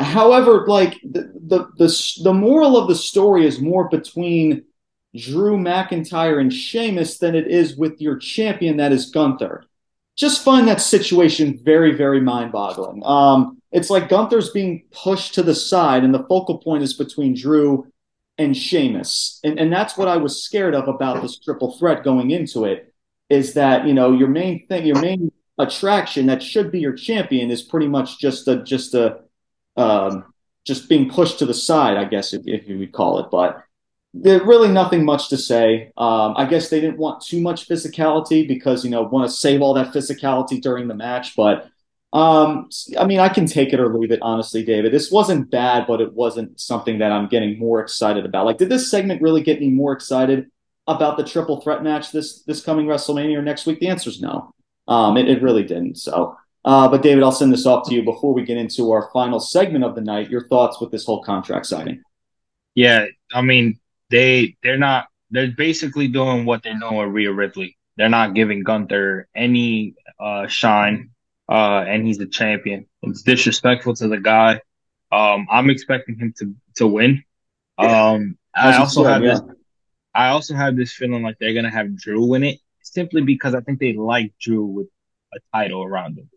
However, like the, the the the moral of the story is more between Drew McIntyre and Sheamus than it is with your champion, that is Gunther. Just find that situation very, very mind-boggling. Um, it's like Gunther's being pushed to the side, and the focal point is between Drew and Sheamus. And, and that's what I was scared of about this triple threat going into it is that, you know, your main thing, your main attraction that should be your champion is pretty much just a, just a, um, just being pushed to the side, I guess, if, if you would call it. But there's really nothing much to say. Um, I guess they didn't want too much physicality because, you know, want to save all that physicality during the match. But um, I mean, I can take it or leave it, honestly, David. This wasn't bad, but it wasn't something that I'm getting more excited about. Like, did this segment really get me more excited about the triple threat match this this coming WrestleMania or next week? The answer is no. Um, it, it really didn't. So, uh, but David, I'll send this off to you before we get into our final segment of the night. Your thoughts with this whole contract signing? Yeah, I mean, they they're not they're basically doing what they're doing with Rhea Ripley. They're not giving Gunther any uh, shine uh, and he's the champion. It's disrespectful to the guy. Um, I'm expecting him to to win. Um, I also have this. I also have this feeling like they're gonna have Drew win it simply because I think they like Drew with a title around him.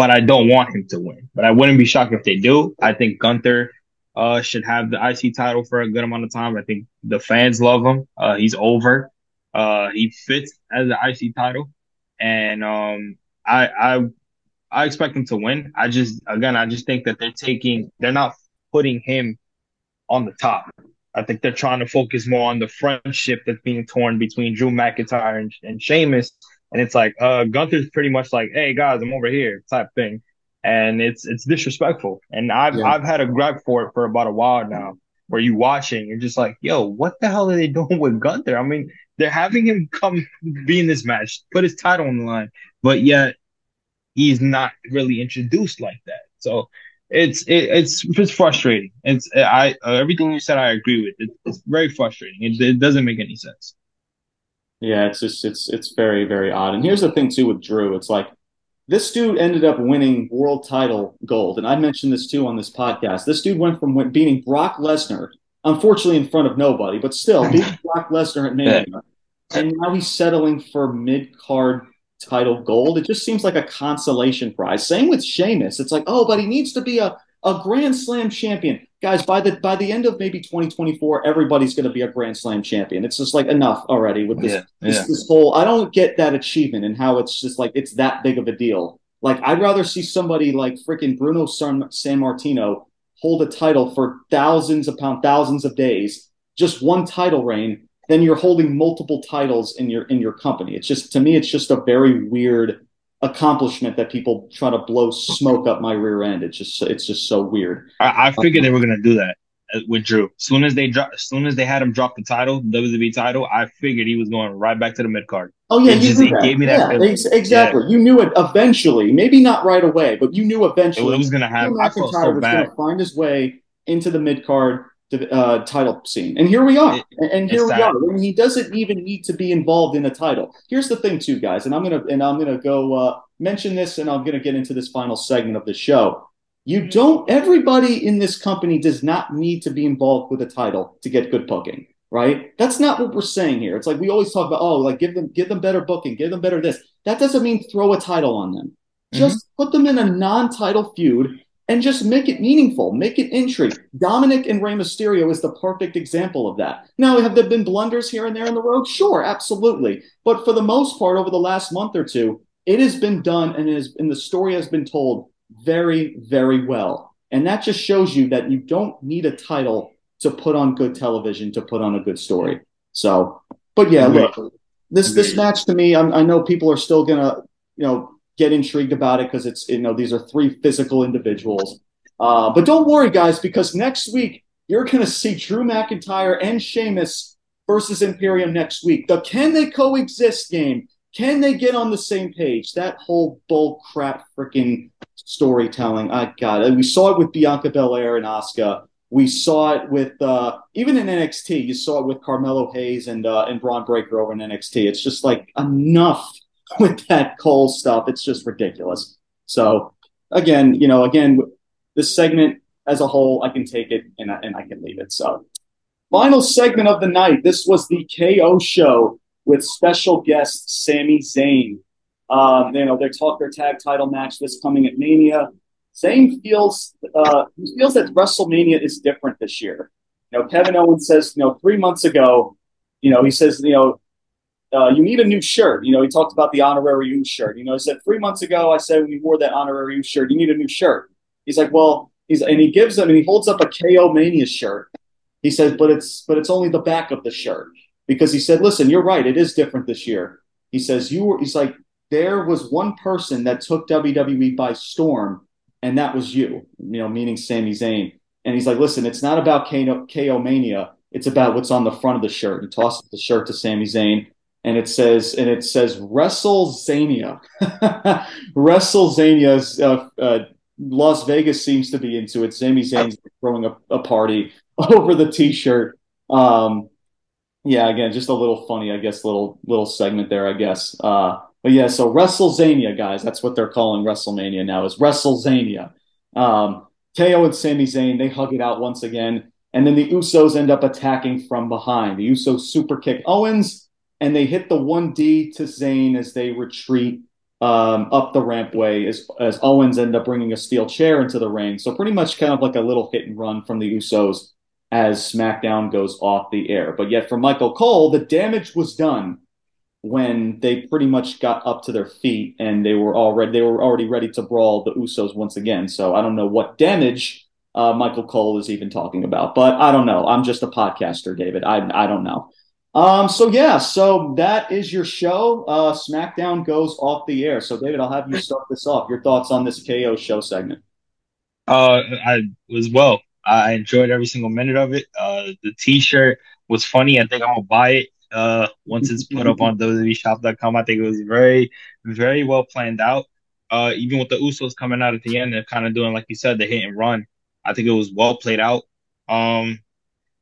But I don't want him to win. But I wouldn't be shocked if they do. I think Gunther uh, should have the IC title for a good amount of time. I think the fans love him. Uh, he's over. Uh, he fits as the IC title, and um, I I I expect him to win. I just again, I just think that they're taking, they're not putting him on the top. I think they're trying to focus more on the friendship that's being torn between Drew McIntyre and, and Sheamus. And it's like, uh, Gunther's pretty much like, hey guys, I'm over here type thing. And it's it's disrespectful. And I've yeah. I've had a gripe for it for about a while now, where you watching, you're just like, yo, what the hell are they doing with Gunther? I mean, they're having him come be in this match, put his title on the line, but yet he's not really introduced like that. So it's it, it's it's frustrating. It's I uh, everything you said I agree with. It, it's very frustrating. It, it doesn't make any sense. Yeah, it's just it's it's very very odd. And here's the thing too with Drew. It's like this dude ended up winning world title gold, and I mentioned this too on this podcast. This dude went from beating Brock Lesnar, unfortunately in front of nobody, but still beating Brock Lesnar at Mania, and now he's settling for mid card title gold. It just seems like a consolation prize. Same with Sheamus. It's like, oh, but he needs to be a, a Grand Slam champion. Guys, by the by the end of maybe 2024, everybody's going to be a Grand Slam champion. It's just like enough already with this, yeah, yeah. this this whole. I don't get that achievement and how it's just like it's that big of a deal. Like I'd rather see somebody like freaking Bruno Sammartino hold a title for thousands upon thousands of days, just one title reign, then you're holding multiple titles in your in your company. It's just to me, it's just a very weird accomplishment that people try to blow smoke up my rear end. It's just it's just so weird. I, I figured they were gonna do that with Drew. As soon as they drop, as soon as they had him drop the title, WWE title, I figured he was going right back to the mid card. Oh yeah, you just, knew that. gave me that. Yeah, exactly. Yeah. You knew it eventually. Maybe not right away, but you knew eventually it was going to happen. I felt so was going to find his way into the mid card uh, title scene. And here we are. It, and here we are. I mean, he doesn't even need to be involved in a title. Here's the thing, too, guys, and I'm gonna and I'm gonna go uh, mention this, and I'm gonna get into this final segment of the show. You don't. Everybody in this company does not need to be involved with a title to get good booking, right? That's not what we're saying here. It's like we always talk about, oh, like give them give them better booking, give them better this. That doesn't mean throw a title on them. Just mm-hmm. put them in a non-title feud and just make it meaningful, make it intrigue. Dominik and Rey Mysterio is the perfect example of that. Now, have there been blunders here and there in the road? Sure, absolutely. But for the most part, over the last month or two, it has been done and, is, and the story has been told very, very well. And that just shows you that you don't need a title to put on good television, to put on a good story. So, but yeah, look, this this match to me, I'm, I know people are still gonna, you know, get intrigued about it because it's you know these are three physical individuals. Uh, but don't worry, guys, because next week you're going to see Drew McIntyre and Sheamus versus Imperium next week. The can they coexist game. Can they get on the same page? That whole bull crap freaking storytelling. I got it. We saw it with Bianca Belair and Asuka. We saw it with uh, even in NXT. You saw it with Carmelo Hayes and uh, and Bron Breakker over in NXT. It's just like enough with that Cole stuff. It's just ridiculous. So again, you know, again, this segment as a whole, I can take it and I, and I can leave it. So final segment of the night. This was the KO show with special guest Sami Zayn. Um, you know, they talk their tag title match this coming at Mania. Zayn feels uh, he feels that WrestleMania is different this year. You know, Kevin Owens says, you know, three months ago, you know, he says, you know, uh, you need a new shirt. You know, he talked about the honorary U shirt. You know, he said three months ago, I said when you wore that honorary U shirt, you need a new shirt. He's like, well, he's and he gives them and he holds up a KO Mania shirt. He says, but it's but it's only the back of the shirt because he said, listen, you're right, it is different this year. He says you were. He's like, there was one person that took WWE by storm, and that was you. You know, meaning Sami Zayn. And he's like, listen, it's not about KO, KO Mania. It's about what's on the front of the shirt. He tosses the shirt to Sami Zayn and it says and it says WrestleZania. WrestleZania. Uh, uh, Las Vegas seems to be into it. Sami Zayn's throwing a, a party over the T-shirt. Um, yeah, again, just a little funny, I guess. Little little segment there, I guess. Uh, but yeah, so WrestleZania, guys, that's what they're calling WrestleMania now. Is WrestleZania. Um, KO and Sami Zayn they hug it out once again, and then the Usos end up attacking from behind. The Usos super kick Owens and they hit the 1D to Zayn as they retreat um, up the rampway as, as Owens end up bringing a steel chair into the ring. So pretty much kind of like a little hit and run from the Usos as SmackDown goes off the air. But yet for Michael Cole, the damage was done when they pretty much got up to their feet and they were already they were already ready to brawl the Usos once again. So I don't know what damage uh, Michael Cole is even talking about, but I don't know. I'm just a podcaster, David. I I don't know. Um, so yeah, so that is your show. Uh, SmackDown goes off the air. So David, I'll have you start this off. Your thoughts on this KO show segment? Uh, I was well. I enjoyed every single minute of it. Uh, the T-shirt was funny. I think I'm gonna buy it. Uh, once it's put up on WWEShop.com, I think it was very, very well planned out. Uh, even with the Usos coming out at the end and kind of doing like you said, the hit and run. I think it was well played out. Um,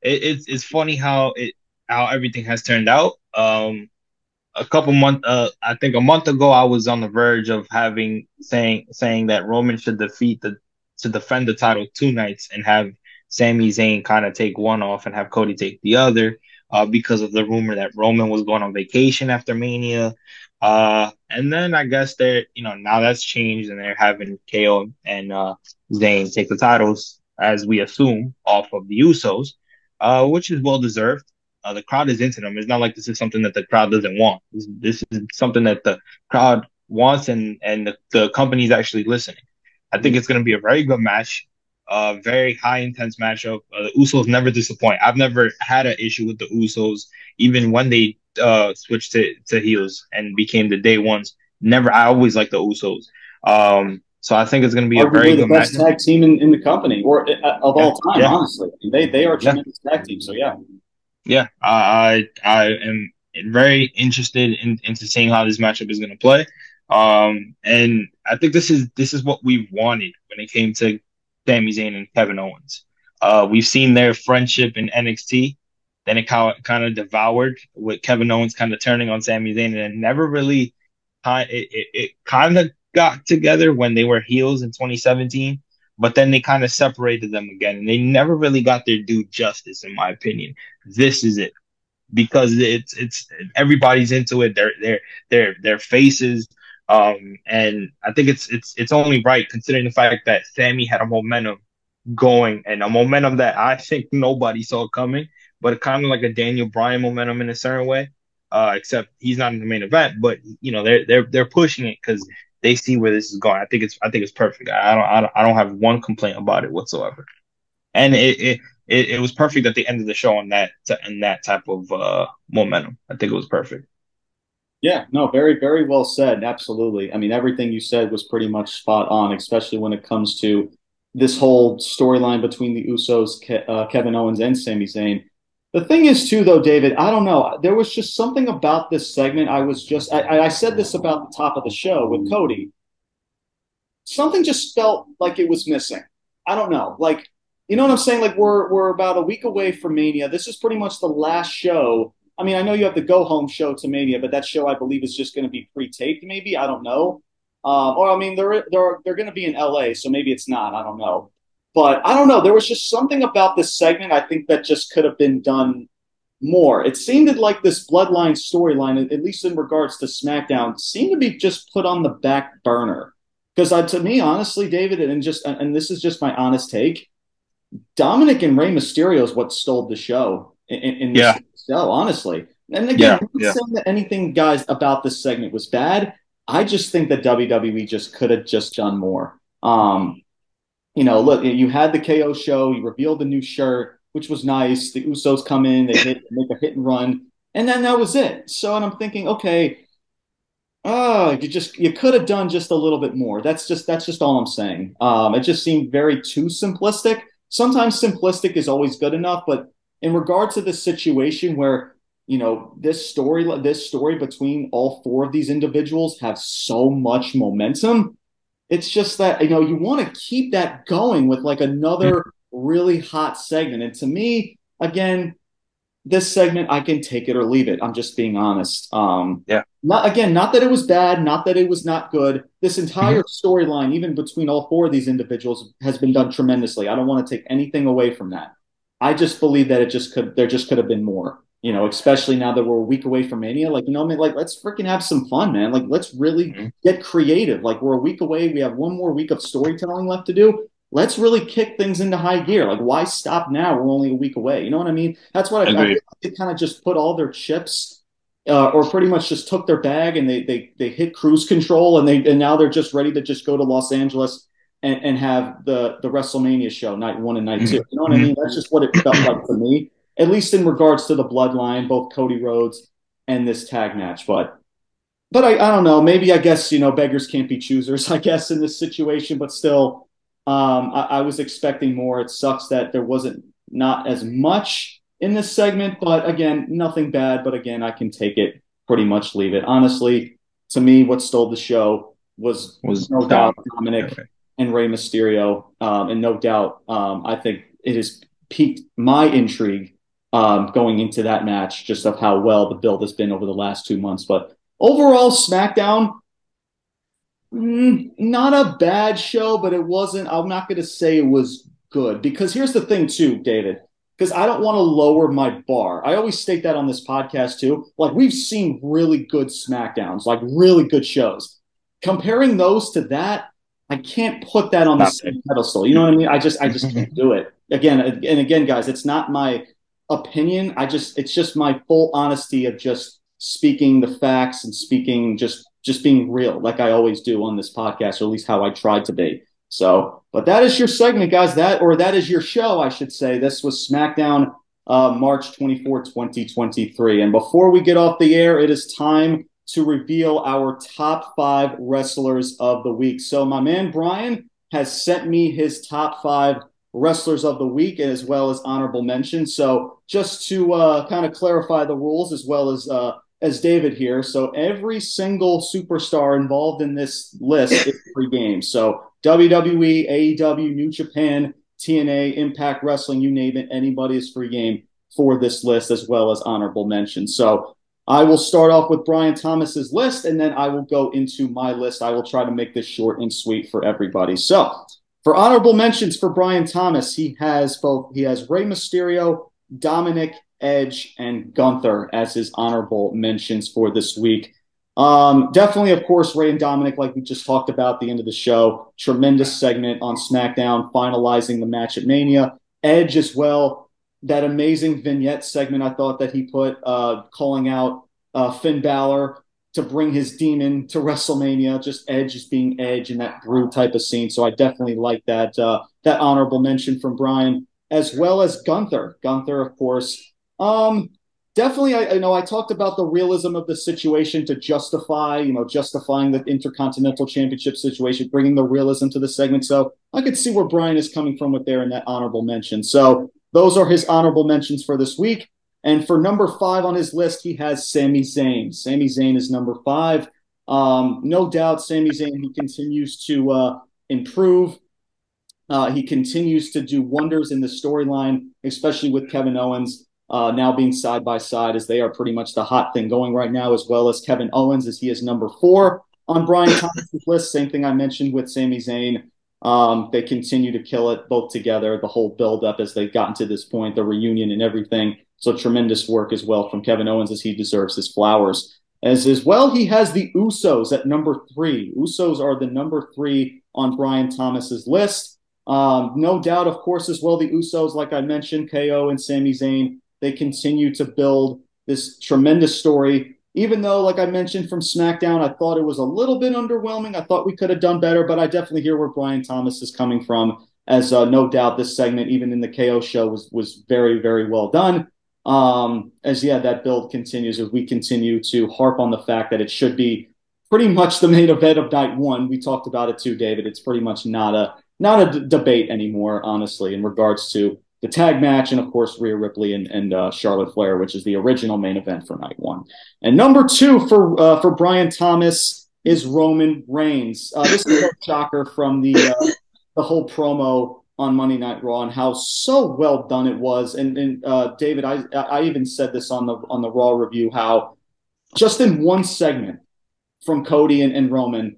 it, it's it's funny how it how everything has turned out. Um, a couple months, uh, I think a month ago, I was on the verge of having saying saying that Roman should defeat the to defend the title two nights and have Sami Zayn kind of take one off and have Cody take the other, uh, because of the rumor that Roman was going on vacation after Mania. Uh, and then I guess they're, you know, now that's changed and they're having KO and uh, Zayn take the titles, as we assume, off of the Usos, uh, which is well deserved. Uh, the crowd is into them. It's not like this is something that the crowd doesn't want. This, this is something that the crowd wants, and and the, the company is actually listening. I think it's going to be a very good match, a uh, very high intense matchup. Uh, the Usos never disappoint. I've never had an issue with the Usos, even when they uh, switched to, to heels and became the day ones. Never, I always like the Usos. Um, so I think it's going to be Arguably a very the good best match. tag team in, in the company or uh, of all time. Yeah. Honestly, they they are a tremendous yeah. tag team. So yeah yeah, I I am very interested in into seeing how this matchup is going to play. Um, and I think this is this is what we wanted when it came to Sami Zayn and Kevin Owens. Uh, we've seen their friendship in NXT. Then it kind of, kind of devoured with Kevin Owens kind of turning on Sami Zayn, and it never really it, it, it kind of got together when they were heels in 2017 but then they kind of separated them again and they never really got their due justice in my opinion. This is it. Because it's it's everybody's into it. They're they're they're their faces. Um and i think it's it's it's only right considering the fact that Sami had a momentum going and a momentum that i think nobody saw coming but kind of like a daniel bryan momentum in a certain way uh except he's not in the main event but you know they're they're they're pushing it because they see where this is going. I think it's I think it's perfect. I don't I don't, I don't have one complaint about it whatsoever. And it, it it, it was perfect at the end of the show on that and that type of uh, momentum. I think it was perfect. Yeah, no, very, very well said. Absolutely. I mean, everything you said was pretty much spot on, especially when it comes to this whole storyline between the Usos, Ke- uh, Kevin Owens, and Sami Zayn. The thing is, too, though, David, I don't know. There was just something about this segment. I was just, I, I said this about the top of the show with Cody. Something just felt like it was missing. I don't know. Like, you know what I'm saying? Like, we're we're about a week away from Mania. This is pretty much the last show. I mean, I know you have the go home show to Mania, but that show I believe is just going to be pre taped. Maybe I don't know. Um, or I mean, they're they're they're going to be in LA, so maybe it's not. I don't know. But I don't know. There was just something about this segment I think that just could have been done more. It seemed like this bloodline storyline, at least in regards to SmackDown, seemed to be just put on the back burner. Because uh, to me, honestly, David, and just and this is just my honest take, Dominik and Rey Mysterio is what stole the show in, in this Yeah. show, honestly. And again, Yeah, I'm not yeah. saying that anything, guys, about this segment was bad. I just think that WWE just could have just done more. Um, you know, look, you had the KO show, you revealed the new shirt, which was nice. The Usos come in, they hit, make a hit and run, and then that was it. So, and I'm thinking, okay, oh, you just you could have done just a little bit more. That's just that's just all I'm saying. Um, it just seemed very too simplistic. Sometimes simplistic is always good enough, but in regard to this situation where you know this story this story between all four of these individuals have so much momentum it's just that you know you want to keep that going with like another really hot segment. And to me again this segment i can take it or leave it. I'm just being honest. Um Yeah. not again not that it was bad not that it was not good. This entire storyline even between all four of these individuals has been done tremendously. I don't want to take anything away from that. I just believe that it just could there just could have been more you know, especially now that we're a week away from Mania. Like, you know, I mean, like, let's freaking have some fun, man. Like, let's really Mhm. get creative. Like, we're a week away. We have one more week of storytelling left to do. Let's really kick things into high gear. Like, why stop now? We're only a week away. You know what I mean? That's what I, I like they kind of just put all their chips. Uh, or pretty much just took their bag and they they they hit cruise control and they and now they're just ready to just go to Los Angeles and, and have the the WrestleMania show night one and night two. You know what I mean? That's just what it felt like for me at least in regards to the bloodline, both Cody Rhodes and this tag match. But but I, I don't know. Maybe I guess you know beggars can't be choosers. I guess in this situation, but still, um, I, I was expecting more. It sucks that there wasn't not as much in this segment, but again, nothing bad. But again, I can take it, pretty much leave it. Honestly, to me, what stole the show was Was no doubt Dominik Okay. and Rey Mysterio, um, and no doubt, um, I think it has piqued my intrigue um, going into that match, just of how well the build has been over the last two months. But overall, SmackDown, mm, not a bad show, but it wasn't. I'm not going to say it was good because here's the thing, too, David. Because I don't want to lower my bar. I always state that on this podcast too. Like we've seen really good SmackDowns, like really good shows. Comparing those to that, I can't put that on the same pedestal. You know what I mean? I just I just can't do it. Again and again, guys, it's not my opinion. I just it's just my full honesty of just speaking the facts and speaking just just being real, like I always do on this podcast, or at least how I tried to be. So, but that is your segment, guys. That or that is your show, I should say. This was SmackDown, uh, March 24, 2023. And before we get off the air, it is time to reveal our top five wrestlers of the week. So, my man Brian has sent me his top five wrestlers of the week as well as honorable mentions. So, just to uh, kind of clarify the rules as well as uh, as David here. So, every single superstar involved in this list is free game. So, WWE, AEW, New Japan, TNA, Impact Wrestling, you name it, anybody is free game for this list as well as honorable mentions. So I will start off with Brian Thomas's list and then I will go into my list. I will try to make this short and sweet for everybody. So for honorable mentions for Brian Thomas, he has both he has Rey Mysterio, Dominik, Edge, and Gunther as his honorable mentions for this week. Um, definitely, of course, Rey and Dominik, like we just talked about the end of the show. Tremendous segment on SmackDown, finalizing the match at Mania. Edge as well. That amazing vignette segment I thought that he put, uh, calling out uh, Finn Balor to bring his demon to WrestleMania. Just Edge just being Edge in that brew type of scene. So I definitely like that uh, that honorable mention from Brian, as well as Gunther. Gunther, of course. Um, definitely, I you know I talked about the realism of the situation to justify, you know, justifying the Intercontinental Championship situation, bringing the realism to the segment. So I could see where Brian is coming from with there in that honorable mention. So those are his honorable mentions for this week. And for number five on his list, he has Sami Zayn. Sami Zayn is number five. Um, no doubt, Sami Zayn, he continues to uh, improve. Uh, he continues to do wonders in the storyline, especially with Kevin Owens uh, now being side by side, as they are pretty much the hot thing going right now, as well as Kevin Owens, as he is number four on Brian Thomas's list. Same thing I mentioned with Sami Zayn. Um, they continue to kill it both together, the whole build up as they've gotten to this point, the reunion and everything. So tremendous work as well from Kevin Owens as he deserves his flowers. As as well, he has the Usos at number three. Usos are the number three on Brian Thomas's list. Um, no doubt, of course, as well, the Usos, like I mentioned, KO and Sami Zayn, they continue to build this tremendous story. Even though, like I mentioned from SmackDown, I thought it was a little bit underwhelming. I thought we could have done better, but I definitely hear where Brian Thomas is coming from. As uh, no doubt, this segment, even in the KO show, was was very, very well done. Um, as yeah, that build continues as we continue to harp on the fact that it should be pretty much the main event of night one. We talked about it too, David. It's pretty much not a not a d- debate anymore, honestly, in regards to the tag match, and of course Rhea Ripley and, and uh, Charlotte Flair, which is the original main event for night one. And number two for uh, for Brian Thomas is Roman Reigns. Uh, this is a shocker from the uh, the whole promo on Monday Night Raw and how so well done it was. And, and uh, David, I I even said this on the on the Raw review how just in one segment from Cody and, and Roman,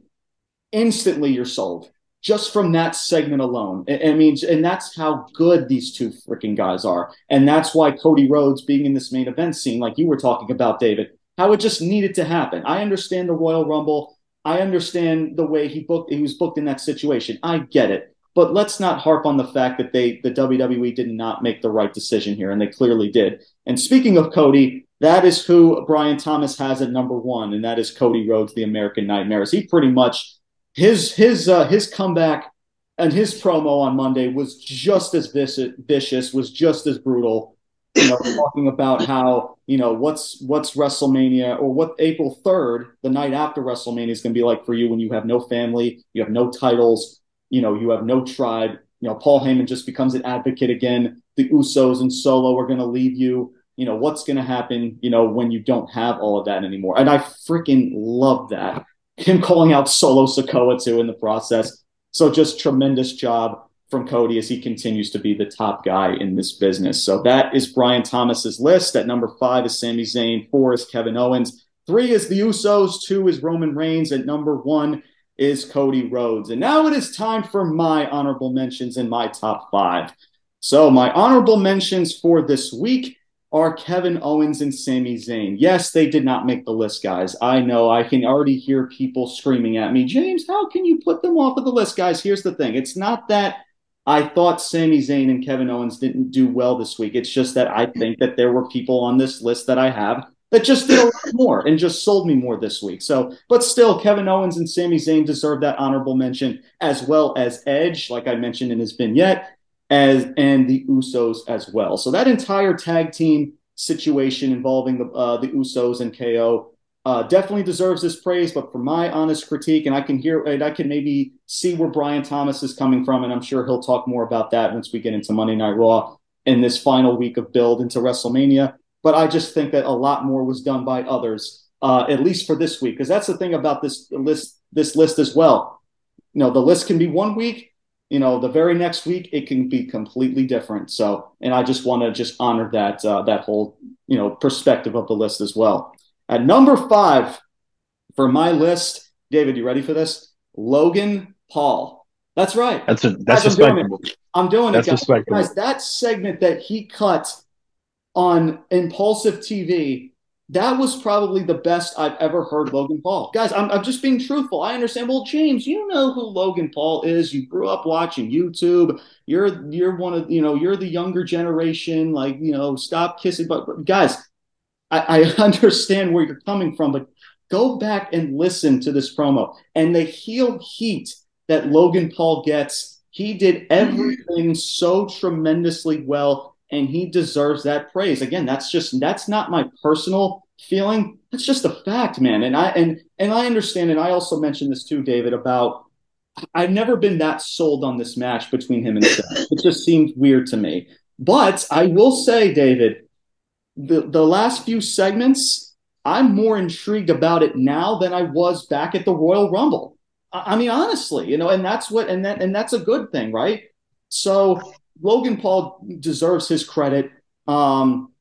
instantly you're sold just from that segment alone. I, mean, and that's how good these two freaking guys are. And that's why Cody Rhodes being in this main event scene, like you were talking about, David, how it just needed to happen. I understand the Royal Rumble. I understand the way he booked he was booked in that situation. I get it. But let's not harp on the fact that they the WWE did not make the right decision here, and they clearly did. And speaking of Cody, that is who Brian Thomas has at number one, and that is Cody Rhodes, the American Nightmares. He pretty much his his uh, his comeback and his promo on Monday was just as vicious, was just as brutal. You know, talking about how you know what's what's WrestleMania or what April third, the night after WrestleMania, is going to be like for you when you have no family, you have no titles, you know, you have no tribe. You know, Paul Heyman just becomes an advocate again. The Usos and Solo are going to leave you. You know, what's going to happen? You know, when you don't have all of that anymore. And I freaking love that him calling out Solo Sikoa too in the process. So just tremendous job from Cody as he continues to be the top guy in this business. So that is Brian Thomas's list. At number five is Sami Zayn. Four is Kevin Owens. Three is the Usos. Two is Roman Reigns. At number one is Cody Rhodes. And now it is time for my honorable mentions in my top five. So my honorable mentions for this week are Kevin Owens and Sami Zayn. Yes, they did not make the list, guys. I know. I can already hear people screaming at me, James, how can you put them off of the list, guys? Here's the thing it's not that I thought Sami Zayn and Kevin Owens didn't do well this week. It's just that I think that there were people on this list that I have that just did a lot more and just sold me more this week. So, but still, Kevin Owens and Sami Zayn deserve that honorable mention, as well as Edge, like I mentioned in his vignette, as and the Usos as well. So that entire tag team situation involving the uh, the Usos and KO uh, definitely deserves this praise. But for my honest critique, and I can hear and I can maybe see where Brian Thomas is coming from, and I'm sure he'll talk more about that once we get into Monday Night Raw in this final week of build into WrestleMania. But I just think that a lot more was done by others, uh, at least for this week, because that's the thing about this list. This list as well. You know, the list can be one week you know, the very next week it can be completely different. So, and I just want to just honor that uh, that whole you know perspective of the list as well. At number five for my list, David, you ready for this? Logan Paul. That's right. That's a that's guys, respectable. I'm doing it. I'm doing that's it, guys. guys. That segment that he cut on Impaulsive TV that was probably the best I've ever heard Logan Paul. Guys, I'm, I'm just being truthful. I understand. Well, James, you know who Logan Paul is. You grew up watching YouTube. You're you're one of you know you're the younger generation. Like you know, stop kissing. But, but guys, I, I understand where you're coming from, but go back and listen to this promo and the heel heat that Logan Paul gets. He did mm-hmm. everything so tremendously well and he deserves that praise. Again, that's just that's not my personal feeling. That's just a fact, man. And I and and I understand, and I also mentioned this too, David, about I've never been that sold on this match between him and Seth. It just seemed weird to me. But I will say, David, the the last few segments, I'm more intrigued about it now than I was back at the Royal Rumble. I, I mean, honestly, you know, and that's what and that and that's a good thing, right? So Logan Paul deserves his credit. Um,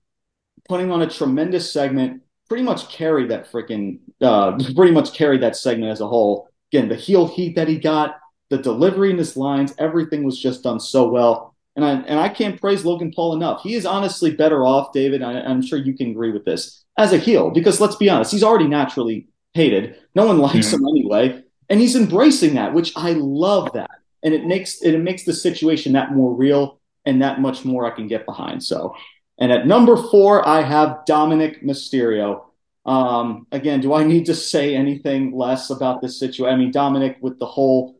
putting on a tremendous segment, pretty much carried that freaking, uh, pretty much carried that segment as a whole. Again, the heel heat that he got, the delivery in his lines, everything was just done so well. And I and I can't praise Logan Paul enough. He is honestly better off, David. I, I'm sure you can agree with this as a heel because let's be honest, he's already naturally hated. No one likes him anyway, and he's embracing that, which I love that and it makes it makes the situation that more real and that much more I can get behind. So, and at number four, I have Dominik Mysterio. Um, again, do I need to say anything less about this situation? I mean, Dominik with the whole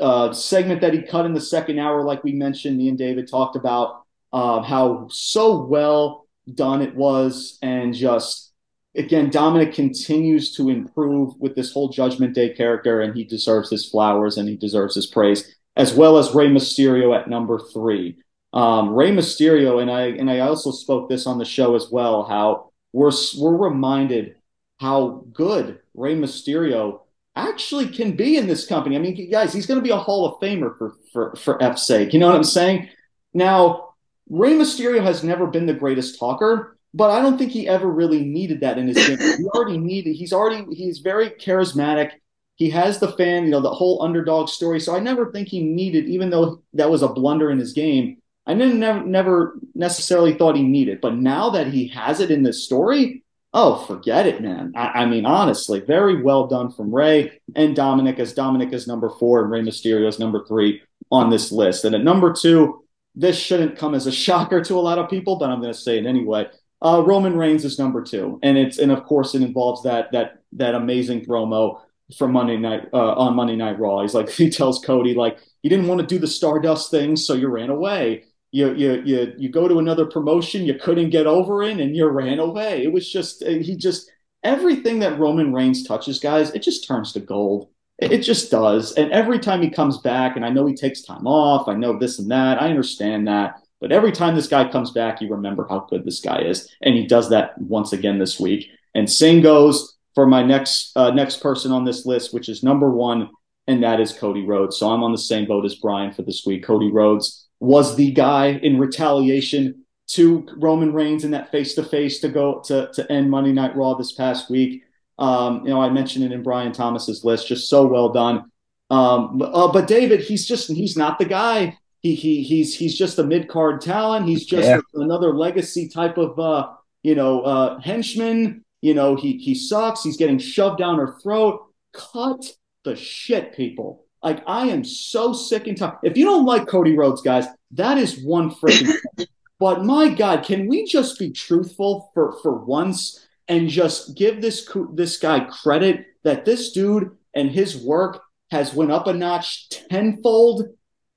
uh, segment that he cut in the second hour, like we mentioned, me and David talked about uh, how so well done it was, and just again, Dominik continues to improve with this whole Judgment Day character, and he deserves his flowers and he deserves his praise, as well as Rey Mysterio at number three. Um, Rey Mysterio, and I and I also spoke this on the show as well, how we're we're reminded how good Rey Mysterio actually can be in this company. I mean, guys, he's going to be a Hall of Famer for for for F's sake. You know what I'm saying? Now, Rey Mysterio has never been the greatest talker, but I don't think he ever really needed that in his game. he already needed. He's already he's very charismatic. He has the fan, you know, the whole underdog story. So I never think he needed, even though that was a blunder in his game. I never never necessarily thought he needed. But now that he has it in this story, oh, forget it, man. I, I mean, honestly, very well done from Rey and Dominik, as Dominik is number four and Rey Mysterio is number three on this list. And at number two, this shouldn't come as a shocker to a lot of people, but I'm going to say it anyway. Uh, Roman Reigns is number two, and it's and of course it involves that that that amazing promo from Monday night uh, on Monday Night Raw. He's like he tells Cody like you didn't want to do the Stardust thing, so you ran away. You you you you go to another promotion, you couldn't get over in, and you ran away. It was just uh, he just everything that Roman Reigns touches, guys, it just turns to gold. It, it just does. And every time he comes back, and I know he takes time off, I know this and that, I understand that. But every time this guy comes back, you remember how good this guy is, and he does that once again this week. And same goes for my next uh, next person on this list, which is number one, and that is Cody Rhodes. So I'm on the same boat as Brian for this week. Cody Rhodes was the guy in retaliation to Roman Reigns in that face to face to go to to end Monday Night Raw this past week. Um, you know, I mentioned it in Brian Thomas's list, just so well done. Um, uh, but David, he's just he's not the guy he he he's he's just a mid card talent. He's just yeah. another legacy type of uh, you know uh, henchman. You know he he sucks. He's getting shoved down her throat. Cut the shit, people. Like I am so sick and tired. If you don't like Cody Rhodes, guys, that is one freaking. but my God, can we just be truthful for for once and just give this this guy credit that this dude and his work has went up a notch tenfold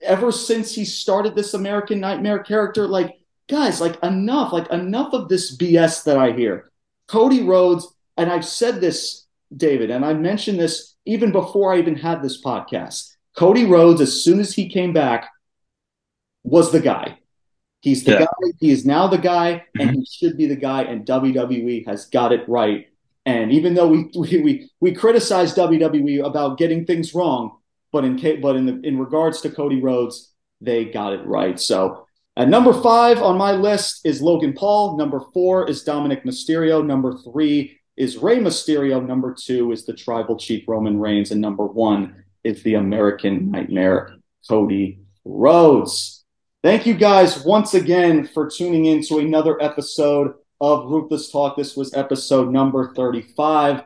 ever since he started this American Nightmare character, like, guys, like, enough, like, enough of this BS that I hear. Cody Rhodes, and I've said this, David, and I mentioned this even before I even had this podcast. Cody Rhodes, as soon as he came back, was the guy. He's the yeah. guy. He is now the guy, and mm-hmm. he should be the guy. And WWE has got it right. And even though we we we, we criticize WWE about getting things wrong, but in but in the, in regards to Cody Rhodes, they got it right. So at number five on my list is Logan Paul. Number four is Dominik Mysterio. Number three is Rey Mysterio. Number two is the Tribal Chief Roman Reigns, and number one is the American Nightmare Cody Rhodes. Thank you guys once again for tuning in to another episode of Ruthless Talk. This was episode number 35,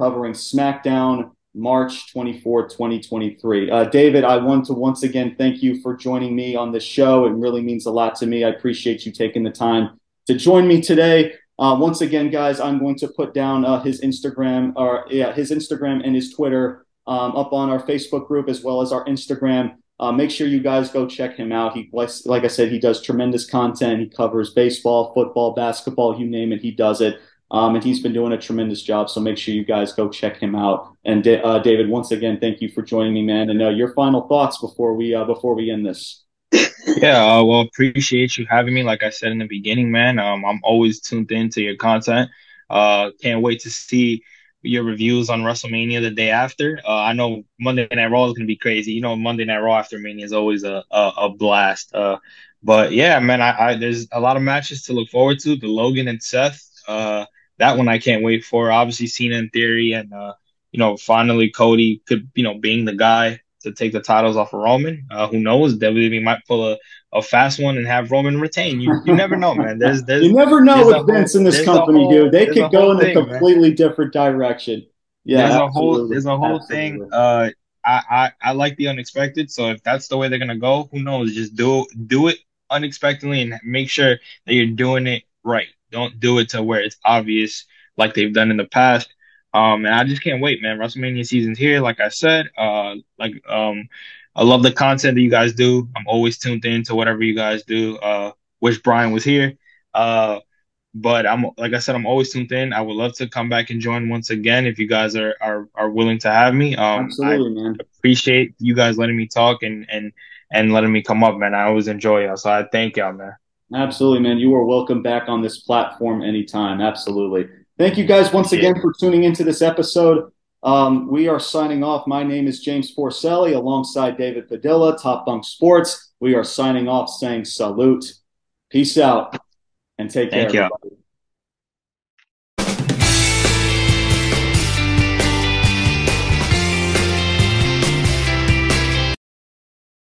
covering SmackDown March 24, 2023. Uh, David, I want to once again thank you for joining me on this show. It really means a lot to me. I appreciate you taking the time to join me today. Uh, once again, guys, I'm going to put down uh, his Instagram or yeah, his Instagram and his Twitter um, up on our Facebook group as well as our Instagram. Uh, make sure you guys go check him out. He, like I said, he does tremendous content. He covers baseball, football, basketball, you name it, he does it. Um, and he's been doing a tremendous job. So make sure you guys go check him out. And uh, David, once again, thank you for joining me, man. And uh, your final thoughts before we uh, before we end this. Yeah, uh, well, appreciate you having me. Like I said in the beginning, man, um, I'm always tuned in to your content. Uh, can't wait to see your reviews on WrestleMania the day after. Uh, I know Monday Night Raw is gonna be crazy. You know, Monday Night Raw after Mania is always a a, a blast. Uh, but yeah, man, I, I, there's a lot of matches to look forward to. The Logan and Seth. That one I can't wait for. Obviously, Cena in Theory, and uh, you know, finally Cody could, you know, being the guy to take the titles off of Roman. Uh, who knows? WWE might pull a, a fast one and have Roman retain. You, you never know, man. There's, there's you never know with Vince in this company, whole, dude. They could go in a completely man. different direction. Yeah, there's absolutely. a whole there's a whole absolutely. thing. Uh, I, I I like the unexpected. So if that's the way they're gonna go, who knows? Just do do it unexpectedly and make sure that you're doing it right. Don't do it to where it's obvious like they've done in the past. Um, and I just can't wait, man. WrestleMania season's here. Like I said, uh, like um, I love the content that you guys do. I'm always tuned in to whatever you guys do. Uh, wish Brian was here. Uh, but I'm like I said, I'm always tuned in. I would love to come back and join once again if you guys are are, are willing to have me. Um, Absolutely, I man. Appreciate you guys letting me talk and and and letting me come up, man. I always enjoy y'all, so I thank y'all, man. Absolutely, man. You are welcome back on this platform anytime. Absolutely. Thank you guys once again for tuning into this episode. Um, we are signing off. My name is James Porcelli alongside David Padilla, Top Bunk Sports. We are signing off saying salute. Peace out and take Thank care. You.